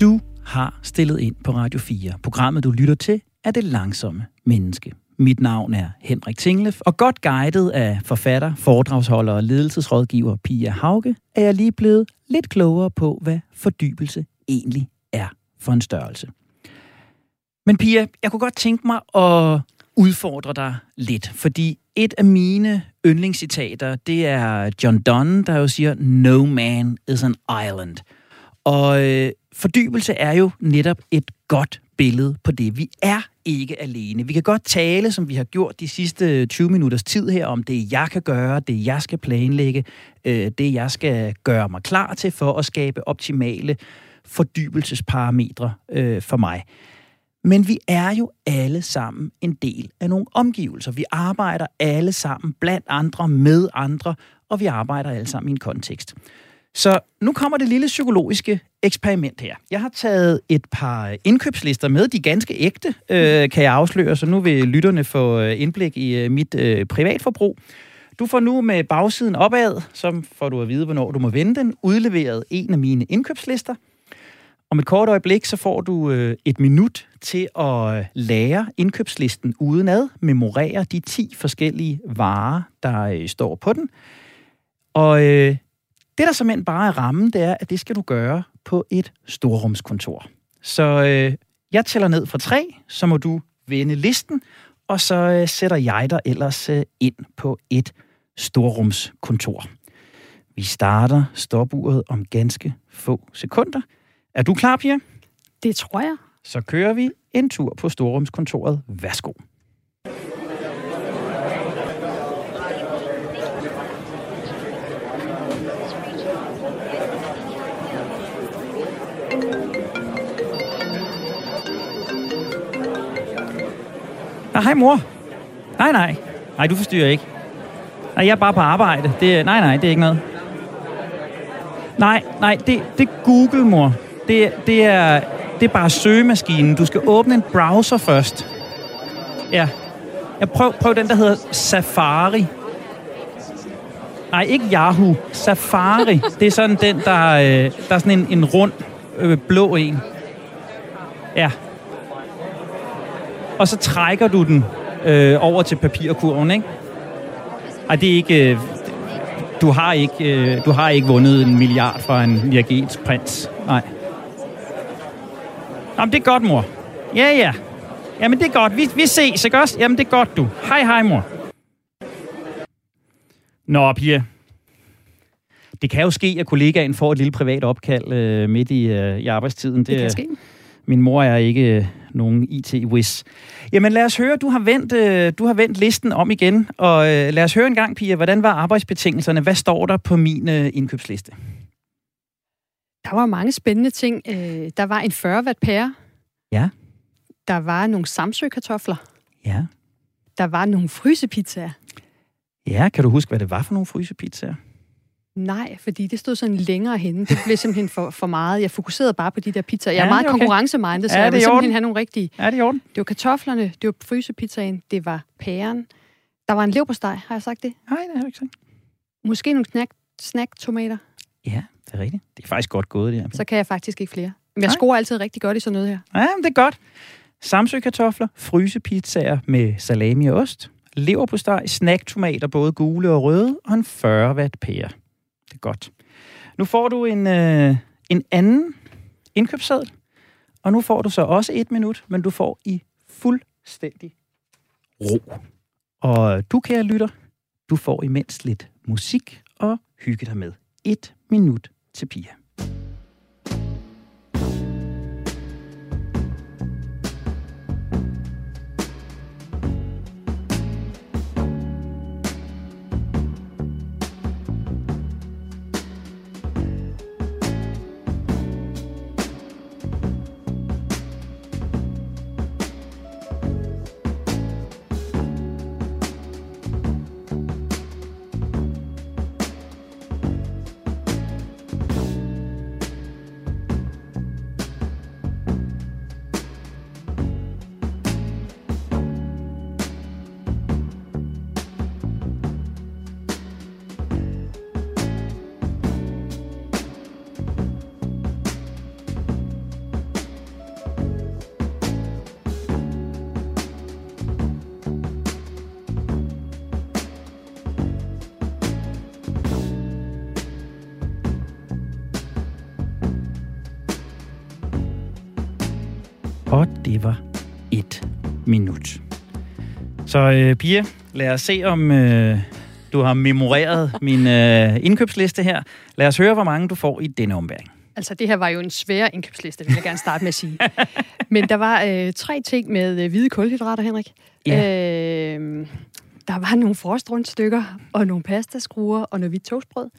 Du har stillet ind på Radio 4. Programmet, du lytter til, er det langsomme menneske. Mit navn er Henrik Tinglef, og godt guidet af forfatter, foredragsholder og ledelsesrådgiver Pia Hauge, er jeg lige blevet lidt klogere på, hvad fordybelse egentlig er for en størrelse. Men Pia, jeg kunne godt tænke mig at udfordre dig lidt, fordi et af mine yndlingscitater, det er John Donne, der jo siger, No man is an island. Og øh, fordybelse er jo netop et godt billede på det. Vi er ikke alene. Vi kan godt tale, som vi har gjort de sidste 20 minutters tid her, om det, jeg kan gøre, det, jeg skal planlægge, øh, det, jeg skal gøre mig klar til for at skabe optimale fordybelsesparametre øh, for mig. Men vi er jo alle sammen en del af nogle omgivelser. Vi arbejder alle sammen blandt andre, med andre, og vi arbejder alle sammen i en kontekst. Så nu kommer det lille psykologiske eksperiment her. Jeg har taget et par indkøbslister med, de ganske ægte, øh, kan jeg afsløre, så nu vil lytterne få øh, indblik i øh, mit øh, privatforbrug. Du får nu med bagsiden opad, så får du at vide, hvornår du må vende den, udleveret en af mine indkøbslister. Om et kort øjeblik, så får du øh, et minut til at øh, lære indkøbslisten udenad, memorere de 10 forskellige varer, der øh, står på den. Og øh, det, der simpelthen bare er rammen, det er, at det skal du gøre på et storrumskontor. Så øh, jeg tæller ned fra tre, så må du vende listen, og så øh, sætter jeg dig ellers øh, ind på et storrumskontor. Vi starter stopuret om ganske få sekunder. Er du klar, Pia? Det tror jeg. Så kører vi en tur på storrumskontoret. Værsgo. Ah, hej mor. Nej, nej. Nej, du forstyrrer ikke. Nej, jeg er bare på arbejde. Det, nej, nej, det er ikke noget. Nej, nej, det, det er Google, mor. Det, det, er, det er bare søgemaskinen. Du skal åbne en browser først. Ja. Jeg prøv, prøv den, der hedder Safari. Nej, ikke Yahoo. Safari. Det er sådan den, der, øh, der er sådan en, en rund øh, blå en. Ja. Og så trækker du den øh, over til papirkurven, ikke? Ej, det er ikke... Øh, du har ikke, øh, du har ikke vundet en milliard fra en virgensk prins. Nej. Jamen, det er godt, mor. Ja, ja. Jamen, det er godt. Vi, vi ses, ikke også? Jamen, det er godt, du. Hej, hej, mor. Nå, Pia. Det kan jo ske, at kollegaen får et lille privat opkald øh, midt i, øh, i arbejdstiden. Det, det kan ske. Min mor er ikke nogen IT-whiz. Jamen lad os høre, du har, vendt, øh, du har vendt listen om igen, og øh, lad os høre en gang, Pia, hvordan var arbejdsbetingelserne? Hvad står der på min øh, indkøbsliste? Der var mange spændende ting. Øh, der var en 40 watt pære. Ja. Der var nogle samsø-kartofler. Ja. Der var nogle frysepizzaer. Ja, kan du huske, hvad det var for nogle frysepizzaer? Nej, fordi det stod sådan længere henne. Det blev simpelthen for, for meget. Jeg fokuserede bare på de der pizzaer. Jeg er ja, meget okay. konkurrencemindet, så ja, jeg ville simpelthen have nogle rigtige. Ja, det er. Det var kartoflerne, det var frysepizzaen, det var pæren. Der var en leverpostej, har jeg sagt det? Nej, det har jeg ikke sagt. Måske nogle snack, snack-tomater. Ja, det er rigtigt. Det er faktisk godt gået, det her. Så kan jeg faktisk ikke flere. Men jeg scorer altid rigtig godt i sådan noget her. Ja, men det er godt. Samsø-kartofler, frysepizzaer med salami og ost, leverpostej, snack-tomater, både gule og røde, og en 40 watt pære. Godt. Nu får du en, øh, en anden indkøbsseddel, og nu får du så også et minut, men du får i fuldstændig ro. Og du, kære lytter, du får imens lidt musik og hygge dig med. Et minut til Pia. Så øh, Pia, lad os se, om øh, du har memoreret min øh, indkøbsliste her. Lad os høre, hvor mange du får i denne ombæring. Altså, det her var jo en svær indkøbsliste, vil jeg gerne starte med at sige. Men der var øh, tre ting med øh, hvide kulhydrater, Henrik. Ja. Øh, der var nogle frostrundstykker, og nogle pastaskruer, og noget hvidt toastbrød.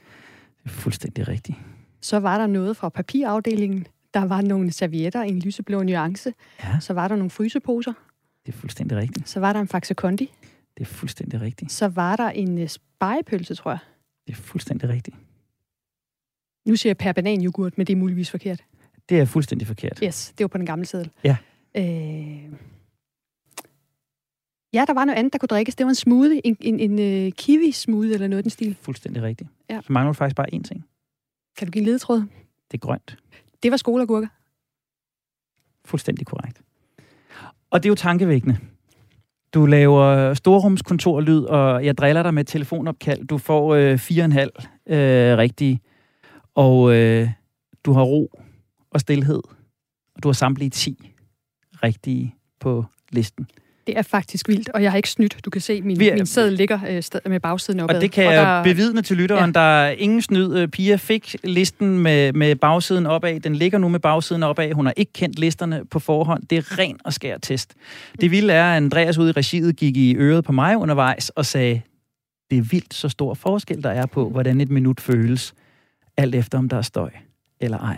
Fuldstændig rigtigt. Så var der noget fra papirafdelingen. Der var nogle servietter i en lyseblå nuance. Ja. Så var der nogle fryseposer. Det er fuldstændig rigtigt. Så var der en Faxe Kondi. Det er fuldstændig rigtigt. Så var der en uh, spejepølse, tror jeg. Det er fuldstændig rigtigt. Nu siger jeg per bananjoghurt, men det er muligvis forkert. Det er fuldstændig forkert. Yes, det var på den gamle seddel. Ja. Øh... Ja, der var noget andet, der kunne drikkes. Det var en smoothie, en, en, en uh, kiwi-smoothie eller noget den stil. Fuldstændig rigtigt. Ja. Så mangler du faktisk bare én ting. Kan du give en ledetråd? Det er grønt. Det var skoleagurker. Fuldstændig korrekt. Og det er jo tankevækkende. Du laver storrumskontorlyd, og jeg driller dig med telefonopkald. Du får øh, fire og en halv øh, rigtige. Og øh, du har ro og stillhed. Og du har samtlige 10 rigtige på listen. Det er faktisk vildt, og jeg har ikke snydt. Du kan se, min, Vi er- min sædel ligger øh, med bagsiden opad. Og det kan og jeg der, bevidne til lytteren. Ja. Ja. Der er ingen snyd. Øh, Pia fik listen med, med bagsiden opad. Den ligger nu med bagsiden opad. Hun har ikke kendt listerne på forhånd. Det er ren og skær test. Det vilde er, at Andreas ude i regiet gik i øret på mig undervejs og sagde, det er vildt så stor forskel, der er på, hvordan et minut føles, alt efter om der er støj eller ej.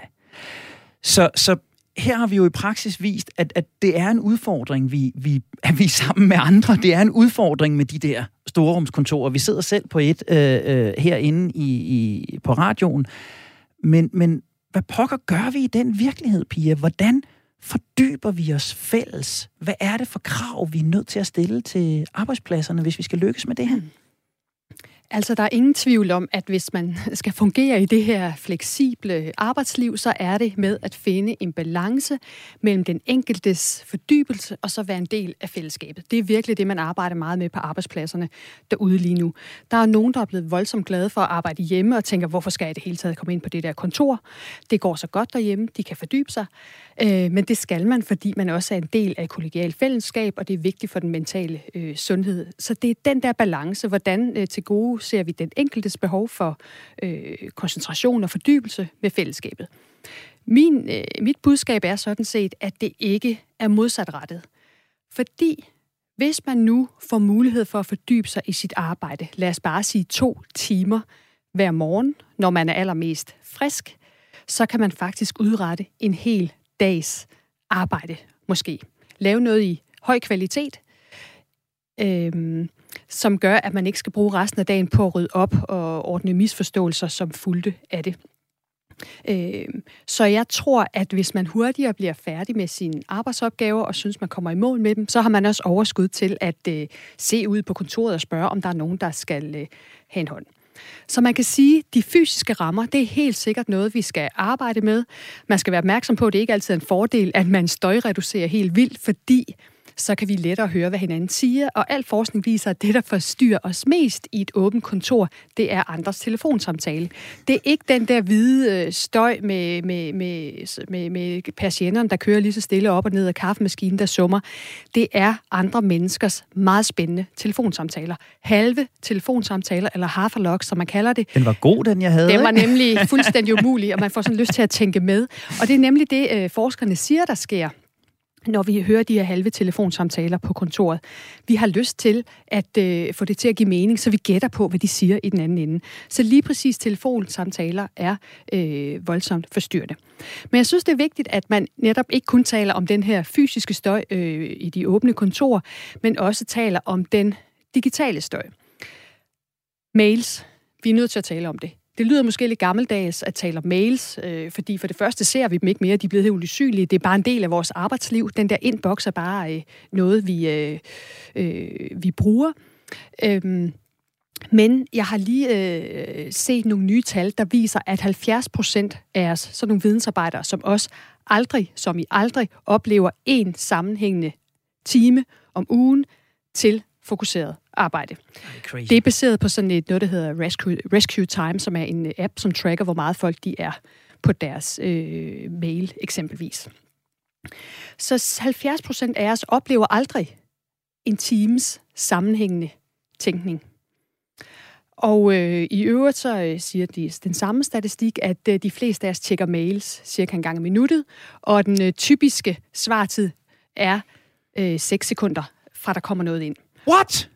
Så, så her har vi jo i praksis vist, at, at det er en udfordring, vi, vi, at vi er sammen med andre. Det er en udfordring med de der storrumskontorer. Vi sidder selv på et øh, øh, herinde i, i, på radioen. Men, men hvad pokker gør vi i den virkelighed, Pia? Hvordan fordyber vi os fælles? Hvad er det for krav, vi er nødt til at stille til arbejdspladserne, hvis vi skal lykkes med det her? Mm. Altså, der er ingen tvivl om, at hvis man skal fungere i det her fleksible arbejdsliv, så er det med at finde en balance mellem den enkeltes fordybelse og så være en del af fællesskabet. Det er virkelig det, man arbejder meget med på arbejdspladserne derude lige nu. Der er nogen, der er blevet voldsomt glade for at arbejde hjemme og tænker, hvorfor skal jeg det hele taget komme ind på det der kontor? Det går så godt derhjemme, de kan fordybe sig. Øh, men det skal man, fordi man også er en del af et kollegialt fællesskab, og det er vigtigt for den mentale øh, sundhed. Så det er den der balance, hvordan øh, til gode ser vi den enkeltes behov for øh, koncentration og fordybelse med fællesskabet. Min, øh, mit budskab er sådan set, at det ikke er modsatrettet. Fordi hvis man nu får mulighed for at fordybe sig i sit arbejde, lad os bare sige to timer hver morgen, når man er allermest frisk, så kan man faktisk udrette en hel dags arbejde, måske. Lave noget i høj kvalitet, øhm, som gør, at man ikke skal bruge resten af dagen på at rydde op og ordne misforståelser, som fulgte af det. Øhm, så jeg tror, at hvis man hurtigere bliver færdig med sine arbejdsopgaver og synes, man kommer i mål med dem, så har man også overskud til at øh, se ud på kontoret og spørge, om der er nogen, der skal øh, have en hånd. Så man kan sige, at de fysiske rammer, det er helt sikkert noget, vi skal arbejde med. Man skal være opmærksom på, at det ikke altid er en fordel, at man støjreducerer helt vildt, fordi så kan vi lettere høre, hvad hinanden siger, og al forskning viser, at det, der forstyrrer os mest i et åbent kontor, det er andres telefonsamtale. Det er ikke den der hvide øh, støj med, med, med, med, med patienterne, der kører lige så stille op og ned af kaffemaskinen, der summer. Det er andre menneskers meget spændende telefonsamtaler. Halve telefonsamtaler, eller half som man kalder det. Den var god, den jeg havde. Den var nemlig fuldstændig umulig, og man får sådan lyst til at tænke med. Og det er nemlig det, øh, forskerne siger, der sker når vi hører de her halve telefonsamtaler på kontoret. Vi har lyst til at øh, få det til at give mening, så vi gætter på, hvad de siger i den anden ende. Så lige præcis telefonsamtaler er øh, voldsomt forstyrrende. Men jeg synes, det er vigtigt, at man netop ikke kun taler om den her fysiske støj øh, i de åbne kontorer, men også taler om den digitale støj. Mails. Vi er nødt til at tale om det. Det lyder måske lidt gammeldags at tale om mails, øh, fordi for det første ser vi dem ikke mere, de er blevet helt usynlige. Det er bare en del af vores arbejdsliv. Den der inbox er bare øh, noget, vi, øh, øh, vi bruger. Øhm, men jeg har lige øh, set nogle nye tal, der viser, at 70 procent af os, sådan nogle vidensarbejdere som os, aldrig, som I aldrig, oplever en sammenhængende time om ugen til fokuseret arbejde. Crazy. Det er baseret på sådan et, noget, der hedder Rescue, Rescue Time, som er en app, som tracker, hvor meget folk de er på deres øh, mail eksempelvis. Så 70 procent af os oplever aldrig en times sammenhængende tænkning. Og øh, i øvrigt så øh, siger de den samme statistik, at øh, de fleste af os tjekker mails cirka en gang i minuttet, og den øh, typiske svartid er øh, 6 sekunder fra der kommer noget ind. What?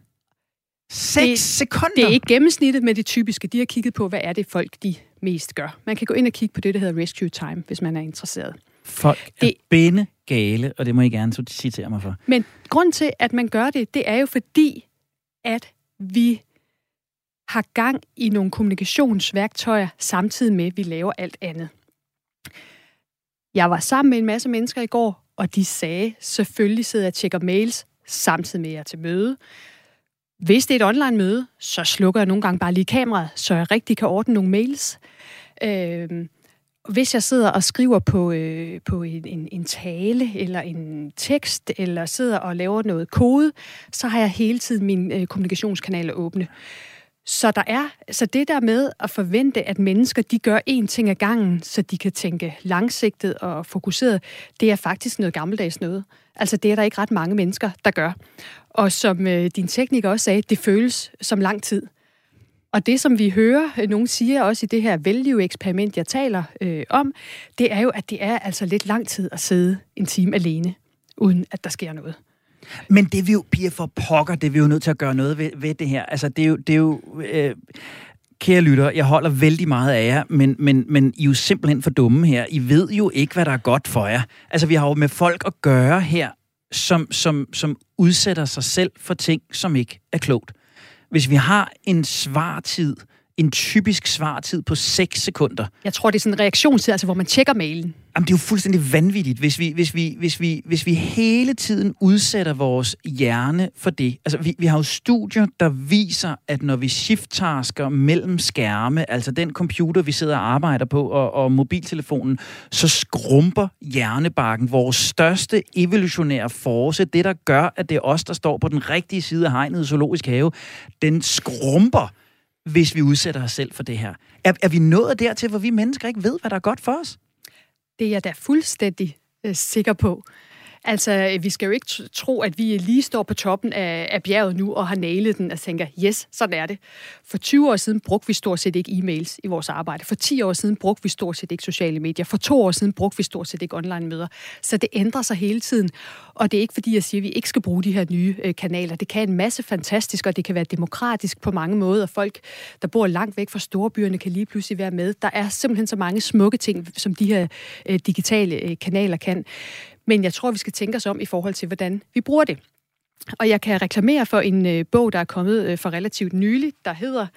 6 Det- sekunder? Det er ikke gennemsnittet, men det typiske. De har kigget på, hvad er det folk, de mest gør. Man kan gå ind og kigge på det, der hedder Rescue Time, hvis man er interesseret. Folk er Det- binde gale, og det må I gerne citere mig for. Men grund til, at man gør det, det er jo fordi, at vi har gang i nogle kommunikationsværktøjer, samtidig med, at vi laver alt andet. Jeg var sammen med en masse mennesker i går, og de sagde, selvfølgelig sidder jeg og tjekker mails, samtidig med, at jeg er til møde. Hvis det er et online møde, så slukker jeg nogle gange bare lige kameraet, så jeg rigtig kan ordne nogle mails. Øh, hvis jeg sidder og skriver på, øh, på en, en, en tale eller en tekst, eller sidder og laver noget kode, så har jeg hele tiden mine øh, kommunikationskanaler åbne. Så der er så det der med at forvente, at mennesker de gør én ting ad gangen, så de kan tænke langsigtet og fokuseret, det er faktisk noget gammeldags noget. Altså det er der ikke ret mange mennesker, der gør. Og som øh, din tekniker også sagde, det føles som lang tid. Og det, som vi hører, øh, nogen siger også i det her value-eksperiment, jeg taler øh, om, det er jo, at det er altså lidt lang tid at sidde en time alene, uden at der sker noget. Men det er vi jo, Pia, for pokker, det er vi jo nødt til at gøre noget ved, ved det her. Altså, det er jo... Det er jo øh, kære lytter, jeg holder vældig meget af jer, men, men, men I er jo simpelthen for dumme her. I ved jo ikke, hvad der er godt for jer. Altså, vi har jo med folk at gøre her, som, som, som udsætter sig selv for ting, som ikke er klogt. Hvis vi har en svartid en typisk svartid på 6 sekunder. Jeg tror, det er sådan en reaktionstid, altså hvor man tjekker mailen. Jamen, det er jo fuldstændig vanvittigt, hvis vi, hvis vi, hvis vi, hvis vi hele tiden udsætter vores hjerne for det. Altså, vi, vi har jo studier, der viser, at når vi shift-tasker mellem skærme, altså den computer, vi sidder og arbejder på, og, og mobiltelefonen, så skrumper hjernebarken. Vores største evolutionære force, det der gør, at det er os, der står på den rigtige side af hegnet i zoologisk have, den skrumper hvis vi udsætter os selv for det her. Er, er vi nået dertil, hvor vi mennesker ikke ved, hvad der er godt for os? Det er jeg da fuldstændig øh, sikker på. Altså, øh, vi skal jo ikke tro, at vi lige står på toppen af, af bjerget nu og har nailet den og tænker, yes, sådan er det. For 20 år siden brugte vi stort set ikke e-mails i vores arbejde. For 10 år siden brugte vi stort set ikke sociale medier. For to år siden brugte vi stort set ikke online-møder. Så det ændrer sig hele tiden. Og det er ikke fordi, jeg siger, at vi ikke skal bruge de her nye øh, kanaler. Det kan en masse fantastisk, og det kan være demokratisk på mange måder. Folk, der bor langt væk fra storbyerne, kan lige pludselig være med. Der er simpelthen så mange smukke ting, som de her øh, digitale øh, kanaler kan. Men jeg tror, vi skal tænke os om i forhold til, hvordan vi bruger det. Og jeg kan reklamere for en øh, bog, der er kommet øh, for relativt nylig, der hedder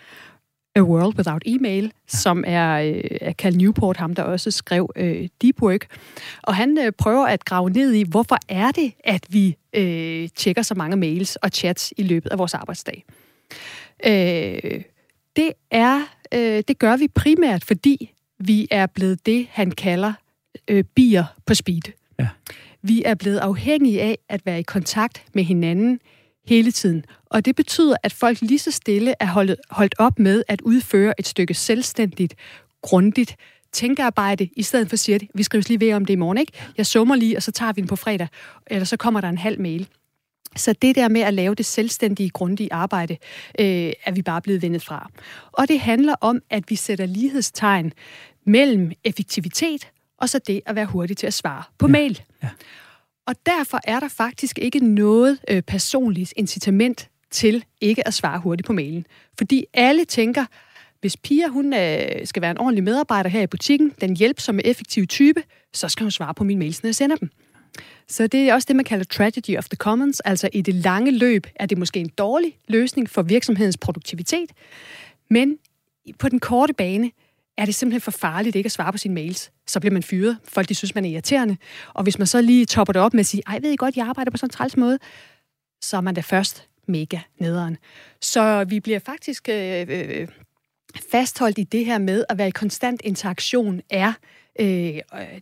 A World Without Email, som er øh, af Cal Newport, ham der også skrev øh, Deep Work. Og han øh, prøver at grave ned i, hvorfor er det, at vi øh, tjekker så mange mails og chats i løbet af vores arbejdsdag. Øh, det er, øh, det gør vi primært, fordi vi er blevet det, han kalder øh, bier på speed. Ja. Vi er blevet afhængige af at være i kontakt med hinanden hele tiden. Og det betyder, at folk lige så stille er holdt, holdt op med at udføre et stykke selvstændigt, grundigt tænkearbejde, i stedet for at sige, at vi skrives lige ved om det i morgen, ikke? Jeg summer lige, og så tager vi den på fredag, eller så kommer der en halv mail. Så det der med at lave det selvstændige, grundige arbejde, øh, er vi bare blevet vendet fra. Og det handler om, at vi sætter lighedstegn mellem effektivitet og så det at være hurtig til at svare på ja. mail. Ja. Og derfor er der faktisk ikke noget øh, personligt incitament til ikke at svare hurtigt på mailen. Fordi alle tænker, hvis Pia hun øh, skal være en ordentlig medarbejder her i butikken, den hjælpsomme, effektive type, så skal hun svare på mine mails, når jeg sender dem. Så det er også det, man kalder tragedy of the commons. Altså i det lange løb er det måske en dårlig løsning for virksomhedens produktivitet, men på den korte bane, er det simpelthen for farligt ikke at svare på sine mails. Så bliver man fyret. Folk de synes, man er irriterende. Og hvis man så lige topper det op med at sige, ej, ved I godt, jeg arbejder på sådan en træls måde, så er man da først mega nederen. Så vi bliver faktisk øh, øh, fastholdt i det her med at være i konstant interaktion er øh, øh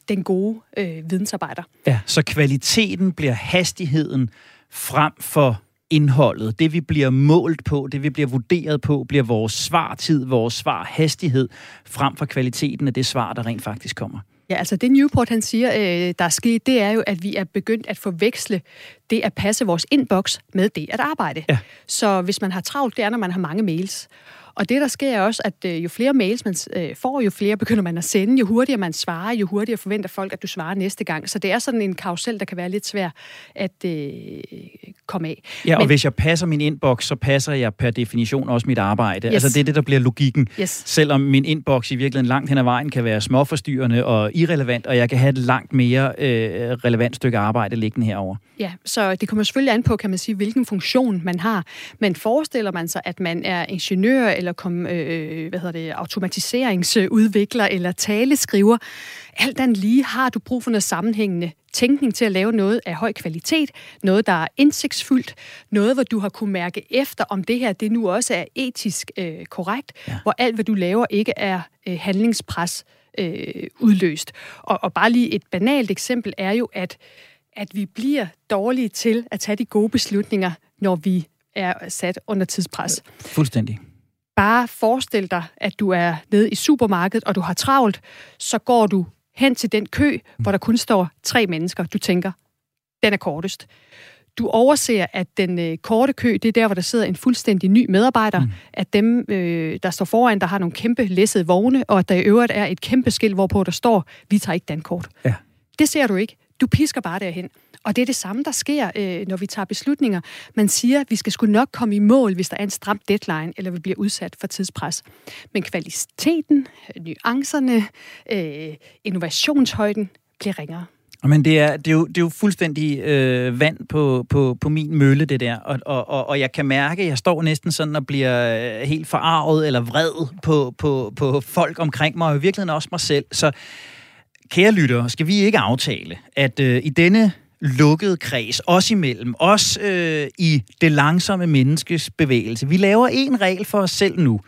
den gode øh, vidensarbejder. Ja, så kvaliteten bliver hastigheden frem for indholdet, det vi bliver målt på, det vi bliver vurderet på, bliver vores svartid, vores svarhastighed, frem for kvaliteten af det svar, der rent faktisk kommer. Ja, altså det Newport han siger, øh, der er sket, det er jo, at vi er begyndt at forveksle det at passe vores inbox med det at arbejde. Ja. Så hvis man har travlt, det er, når man har mange mails. Og det, der sker er også, at øh, jo flere mails man øh, får, jo flere begynder man at sende, jo hurtigere man svarer, jo hurtigere forventer folk, at du svarer næste gang. Så det er sådan en karusel, der kan være lidt svær at øh, komme af. Ja, og Men, hvis jeg passer min inbox, så passer jeg per definition også mit arbejde. Yes. Altså det er det, der bliver logikken. Yes. Selvom min inbox i virkeligheden langt hen ad vejen kan være småforstyrrende og irrelevant, og jeg kan have et langt mere øh, relevant stykke arbejde liggende herover. Ja, så det kommer selvfølgelig an på, kan man sige, hvilken funktion man har. Men forestiller man sig, at man er ingeniør eller kom, øh, hvad hedder det, automatiseringsudvikler eller taleskriver, alt andet lige har du brug for noget sammenhængende tænkning til at lave noget af høj kvalitet, noget, der er indsigtsfuldt, noget, hvor du har kunne mærke efter, om det her det nu også er etisk øh, korrekt, ja. hvor alt, hvad du laver, ikke er øh, handlingspres øh, udløst. Og, og bare lige et banalt eksempel er jo, at at vi bliver dårlige til at tage de gode beslutninger, når vi er sat under tidspres. Fuldstændig. Bare forestil dig, at du er nede i supermarkedet, og du har travlt, så går du hen til den kø, hvor der kun står tre mennesker. Du tænker, den er kortest. Du overser, at den øh, korte kø, det er der, hvor der sidder en fuldstændig ny medarbejder, mm. at dem, øh, der står foran, der har nogle kæmpe læssede vogne, og at der i øvrigt er et kæmpe skilt, hvorpå der står, vi tager ikke dankort. Ja. Det ser du ikke. Du pisker bare derhen. Og det er det samme, der sker, øh, når vi tager beslutninger. Man siger, at vi skal sgu nok komme i mål, hvis der er en stram deadline, eller vi bliver udsat for tidspres. Men kvaliteten, nuancerne, øh, innovationshøjden bliver ringere. Men det er, det er, jo, det er jo fuldstændig øh, vand på, på, på min mølle, det der. Og, og, og, og jeg kan mærke, at jeg står næsten sådan og bliver øh, helt forarvet eller vred på, på, på folk omkring mig, og i virkeligheden også mig selv. Så kære lyttere, skal vi ikke aftale, at øh, i denne lukkede kreds, os imellem, os øh, i det langsomme menneskes bevægelse, vi laver en regel for os selv nu.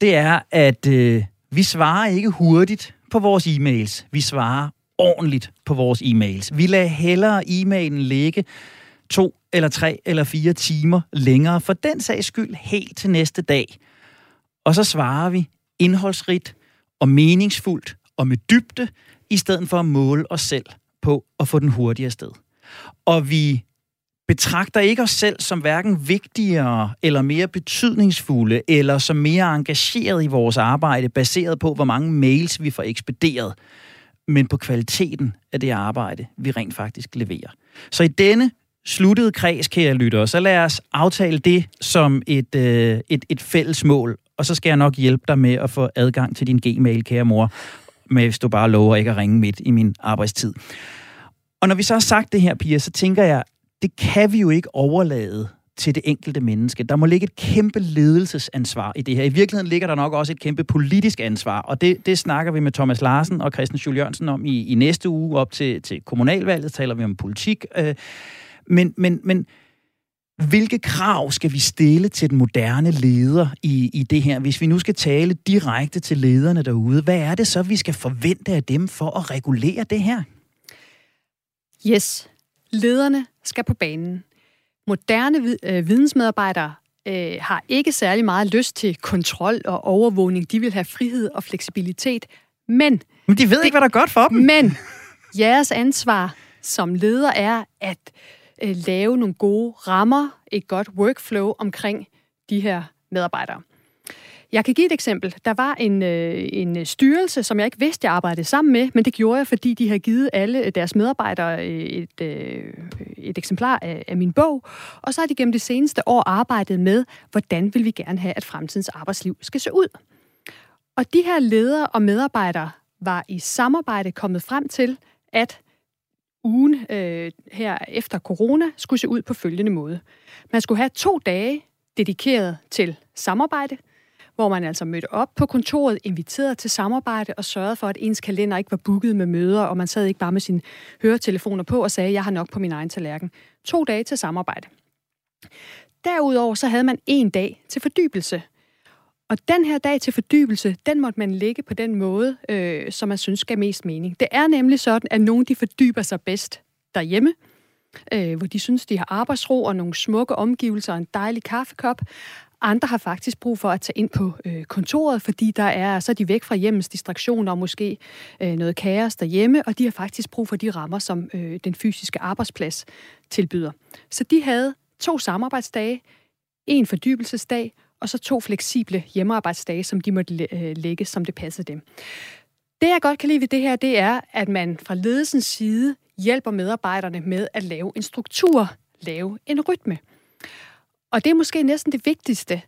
Det er, at øh, vi svarer ikke hurtigt på vores e-mails. Vi svarer ordentligt på vores e-mails. Vi lader hellere e-mailen ligge to eller tre eller fire timer længere, for den sags skyld helt til næste dag. Og så svarer vi indholdsrigt og meningsfuldt og med dybde, i stedet for at måle os selv på at få den hurtigere sted. Og vi betragter ikke os selv som hverken vigtigere eller mere betydningsfulde, eller som mere engageret i vores arbejde, baseret på, hvor mange mails vi får ekspederet men på kvaliteten af det arbejde, vi rent faktisk leverer. Så i denne sluttede kreds, kære lyttere, så lad os aftale det som et, øh, et, et fælles mål, og så skal jeg nok hjælpe dig med at få adgang til din gmail, kære mor, med hvis du bare lover ikke at ringe midt i min arbejdstid. Og når vi så har sagt det her, Pia, så tænker jeg, det kan vi jo ikke overlade til det enkelte menneske. Der må ligge et kæmpe ledelsesansvar i det her. I virkeligheden ligger der nok også et kæmpe politisk ansvar, og det, det snakker vi med Thomas Larsen og Christian Schul Jørgensen om i, i næste uge op til, til kommunalvalget, taler vi om politik. Øh, men, men, men hvilke krav skal vi stille til den moderne leder i, i det her? Hvis vi nu skal tale direkte til lederne derude, hvad er det så, vi skal forvente af dem for at regulere det her? Yes, lederne skal på banen. Moderne øh, vidensmedarbejdere øh, har ikke særlig meget lyst til kontrol og overvågning. De vil have frihed og fleksibilitet. Men... Men de ved det, ikke, hvad der er godt for dem. Men jeres ansvar som leder er at øh, lave nogle gode rammer, et godt workflow omkring de her medarbejdere. Jeg kan give et eksempel. Der var en, øh, en styrelse, som jeg ikke vidste, jeg arbejdede sammen med, men det gjorde jeg, fordi de havde givet alle deres medarbejdere et, øh, et eksemplar af, af min bog. Og så har de gennem det seneste år arbejdet med, hvordan vil vi gerne have, at fremtidens arbejdsliv skal se ud. Og de her ledere og medarbejdere var i samarbejde kommet frem til, at ugen øh, her efter corona skulle se ud på følgende måde. Man skulle have to dage dedikeret til samarbejde, hvor man altså mødte op på kontoret, inviteret til samarbejde og sørgede for, at ens kalender ikke var booket med møder, og man sad ikke bare med sine høretelefoner på og sagde, jeg har nok på min egen tallerken. To dage til samarbejde. Derudover så havde man en dag til fordybelse. Og den her dag til fordybelse, den måtte man lægge på den måde, øh, som man synes gav mest mening. Det er nemlig sådan, at nogen de fordyber sig bedst derhjemme, øh, hvor de synes, de har arbejdsro og nogle smukke omgivelser og en dejlig kaffekop. Andre har faktisk brug for at tage ind på øh, kontoret, fordi der er, så er de væk fra hjemmes distraktioner og måske øh, noget kaos derhjemme, og de har faktisk brug for de rammer, som øh, den fysiske arbejdsplads tilbyder. Så de havde to samarbejdsdage, en fordybelsesdag, og så to fleksible hjemmearbejdsdage, som de måtte øh, lægge, som det passede dem. Det, jeg godt kan lide ved det her, det er, at man fra ledelsens side hjælper medarbejderne med at lave en struktur, lave en rytme. Og det er måske næsten det vigtigste,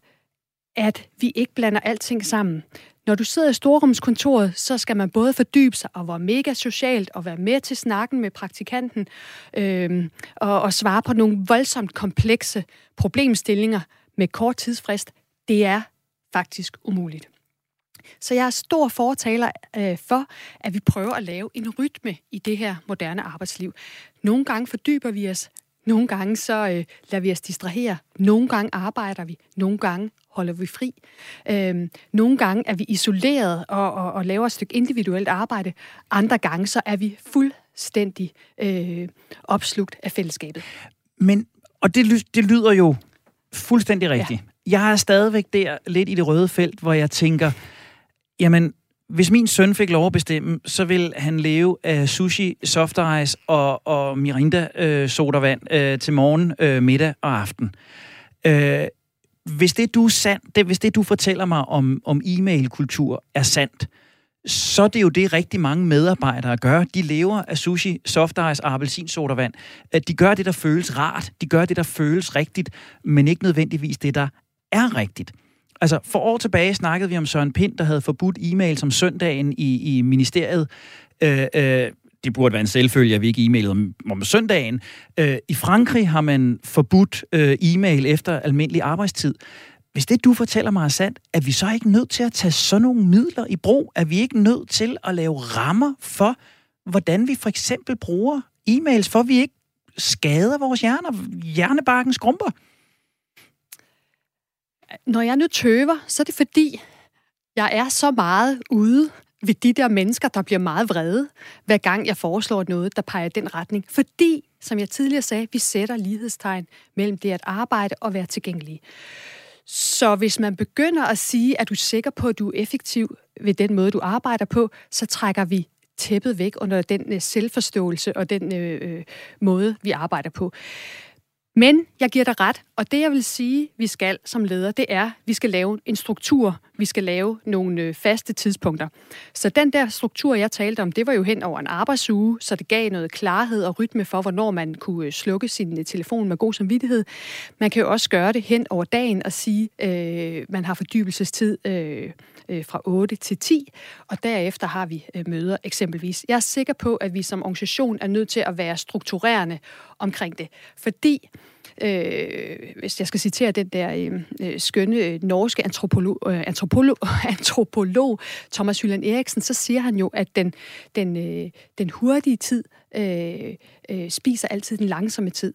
at vi ikke blander alting sammen. Når du sidder i storrumskontoret, så skal man både fordybe sig og være mega socialt og være med til snakken med praktikanten øh, og, og svare på nogle voldsomt komplekse problemstillinger med kort tidsfrist. Det er faktisk umuligt. Så jeg er stor fortaler øh, for, at vi prøver at lave en rytme i det her moderne arbejdsliv. Nogle gange fordyber vi os, nogle gange så øh, lader vi os distrahere. Nogle gange arbejder vi. Nogle gange holder vi fri. Øhm, nogle gange er vi isoleret og, og, og laver et stykke individuelt arbejde. Andre gange så er vi fuldstændig øh, opslugt af fællesskabet. Men, og det, det lyder jo fuldstændig rigtigt. Ja. Jeg er stadigvæk der lidt i det røde felt, hvor jeg tænker, jamen, hvis min søn fik lov at bestemme, så vil han leve af sushi, soft ice og, og mirinda øh, sodavand øh, til morgen, øh, middag og aften. Øh, hvis det du sandt, det, hvis det du fortæller mig om, om e-mail-kultur er sandt, så er det jo det rigtig mange medarbejdere gør. De lever af sushi, soft ice og appelsinsodavand. Øh, de gør det, der føles rart. De gør det, der føles rigtigt, men ikke nødvendigvis det, der er rigtigt. Altså, for år tilbage snakkede vi om Søren Pind, der havde forbudt e-mail som søndagen i, i ministeriet. Øh, øh, det burde være en selvfølge, at vi ikke e-mailede om, om søndagen. Øh, I Frankrig har man forbudt øh, e-mail efter almindelig arbejdstid. Hvis det, du fortæller mig, er sandt, er vi så ikke nødt til at tage sådan nogle midler i brug? Er vi ikke nødt til at lave rammer for, hvordan vi for eksempel bruger e-mails, for vi ikke skader vores hjerner, hjernebarken skrumper? Når jeg nu tøver, så er det fordi, jeg er så meget ude ved de der mennesker, der bliver meget vrede, hver gang jeg foreslår noget, der peger den retning. Fordi, som jeg tidligere sagde, vi sætter lighedstegn mellem det at arbejde og være tilgængelig. Så hvis man begynder at sige, at du er sikker på, at du er effektiv ved den måde, du arbejder på, så trækker vi tæppet væk under den øh, selvforståelse og den øh, øh, måde, vi arbejder på. Men jeg giver dig ret, og det jeg vil sige, vi skal som leder, det er, at vi skal lave en struktur. Vi skal lave nogle øh, faste tidspunkter. Så den der struktur, jeg talte om, det var jo hen over en arbejdsuge, så det gav noget klarhed og rytme for, hvornår man kunne øh, slukke sin øh, telefon med god samvittighed. Man kan jo også gøre det hen over dagen og sige, øh, man har fordybelsestid øh, fra 8 til 10, og derefter har vi møder eksempelvis. Jeg er sikker på, at vi som organisation er nødt til at være strukturerende omkring det, fordi øh, hvis jeg skal citere den der øh, øh skønne øh, norske antropolog, øh, antropolog, antropolog Thomas Hylland Eriksen, så siger han jo, at den, den, øh, den hurtige tid øh, øh, spiser altid den langsomme tid.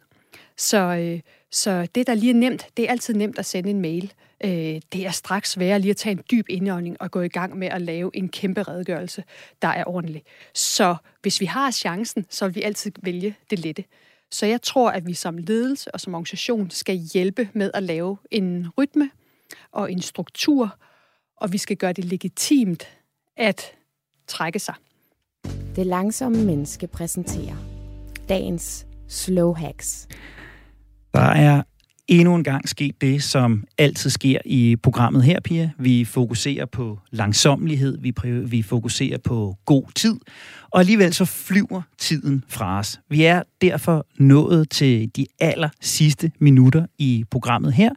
Så, øh, så det, der lige er nemt, det er altid nemt at sende en mail. Øh, det er straks sværere lige at tage en dyb indånding og gå i gang med at lave en kæmpe redegørelse, der er ordentlig. Så hvis vi har chancen, så vil vi altid vælge det lette. Så jeg tror, at vi som ledelse og som organisation skal hjælpe med at lave en rytme og en struktur, og vi skal gøre det legitimt at trække sig. Det langsomme menneske præsenterer dagens slow hacks. Der er endnu en gang sket det, som altid sker i programmet her, Pia. Vi fokuserer på langsomlighed, vi, vi fokuserer på god tid, og alligevel så flyver tiden fra os. Vi er derfor nået til de aller sidste minutter i programmet her,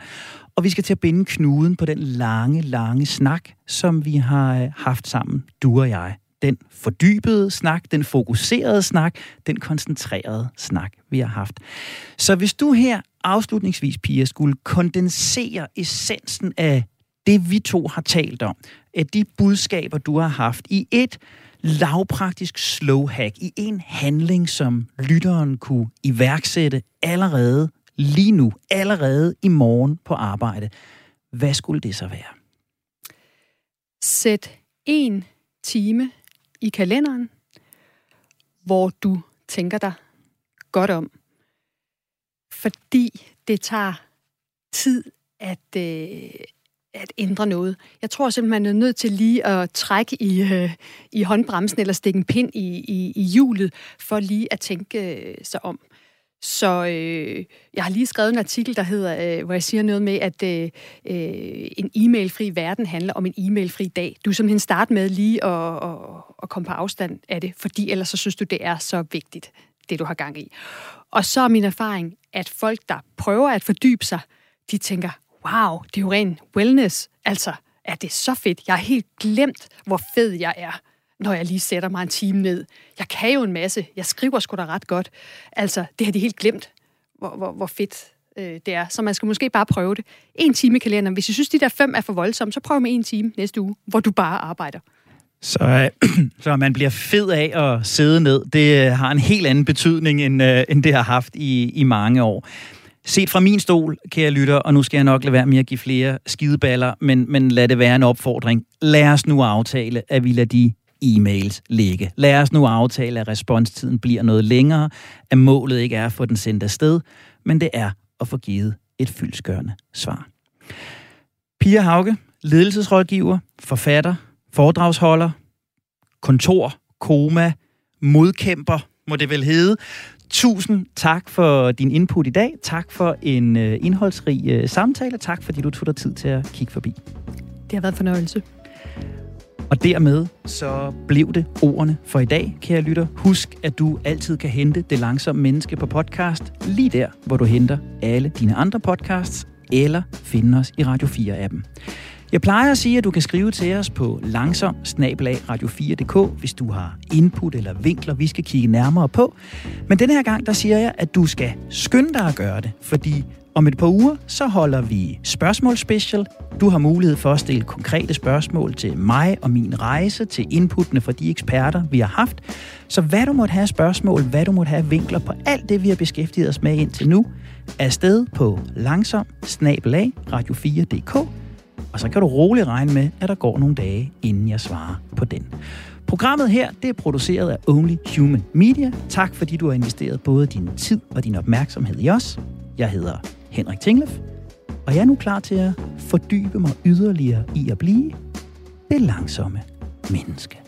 og vi skal til at binde knuden på den lange, lange snak, som vi har øh, haft sammen, du og jeg den fordybede snak, den fokuserede snak, den koncentrerede snak, vi har haft. Så hvis du her afslutningsvis, Pia, skulle kondensere essensen af det, vi to har talt om, af de budskaber, du har haft i et lavpraktisk slow hack, i en handling, som lytteren kunne iværksætte allerede lige nu, allerede i morgen på arbejde. Hvad skulle det så være? Sæt en time i kalenderen, hvor du tænker dig godt om. Fordi det tager tid at, øh, at ændre noget. Jeg tror simpelthen, man er nødt til lige at trække i, øh, i håndbremsen eller stikke en pind i, i, i hjulet, for lige at tænke øh, sig om. Så øh, jeg har lige skrevet en artikel, der hedder, øh, hvor jeg siger noget med, at øh, øh en e-mailfri verden handler om en e-mailfri dag. Du simpelthen starte med lige at, at, at komme på afstand af det, fordi ellers så synes du, det er så vigtigt, det du har gang i. Og så er min erfaring, at folk, der prøver at fordybe sig, de tænker, wow, det er jo ren wellness. Altså, er det så fedt? Jeg har helt glemt, hvor fed jeg er når jeg lige sætter mig en time ned. Jeg kan jo en masse. Jeg skriver sgu da ret godt. Altså, det har de helt glemt, hvor, hvor, hvor fedt øh, det er. Så man skal måske bare prøve det. En time i kalenderen. Hvis I synes, de der fem er for voldsomme, så prøv med en time næste uge, hvor du bare arbejder. Så, øh, så man bliver fed af at sidde ned, det øh, har en helt anden betydning, end, øh, end det har haft i, i mange år. Set fra min stol, kære lytter, og nu skal jeg nok lade være med at give flere skideballer, men, men lad det være en opfordring. Lad os nu aftale, at vi lader de e-mails ligge. Lad os nu aftale, at responstiden bliver noget længere, at målet ikke er at få den sendt afsted, men det er at få givet et fyldskørende svar. Pia Hauge, ledelsesrådgiver, forfatter, foredragsholder, kontor, koma, modkæmper, må det vel hedde. Tusind tak for din input i dag. Tak for en øh, indholdsrig øh, samtale. Tak fordi du tog dig tid til at kigge forbi. Det har været en fornøjelse. Og dermed så blev det ordene for i dag, kære lytter. Husk, at du altid kan hente Det Langsomme Menneske på podcast, lige der, hvor du henter alle dine andre podcasts, eller finde os i Radio 4-appen. Jeg plejer at sige, at du kan skrive til os på langsom radio4.dk, hvis du har input eller vinkler, vi skal kigge nærmere på. Men denne her gang, der siger jeg, at du skal skynde dig at gøre det, fordi om et par uger, så holder vi spørgsmålspecial. Du har mulighed for at stille konkrete spørgsmål til mig og min rejse, til inputtene fra de eksperter, vi har haft. Så hvad du måtte have spørgsmål, hvad du måtte have vinkler på alt det, vi har beskæftiget os med indtil nu, er sted på langsom radio4.dk. Og så kan du roligt regne med, at der går nogle dage, inden jeg svarer på den. Programmet her, det er produceret af Only Human Media. Tak fordi du har investeret både din tid og din opmærksomhed i os. Jeg hedder Henrik Tinglef, og jeg er nu klar til at fordybe mig yderligere i at blive det langsomme menneske.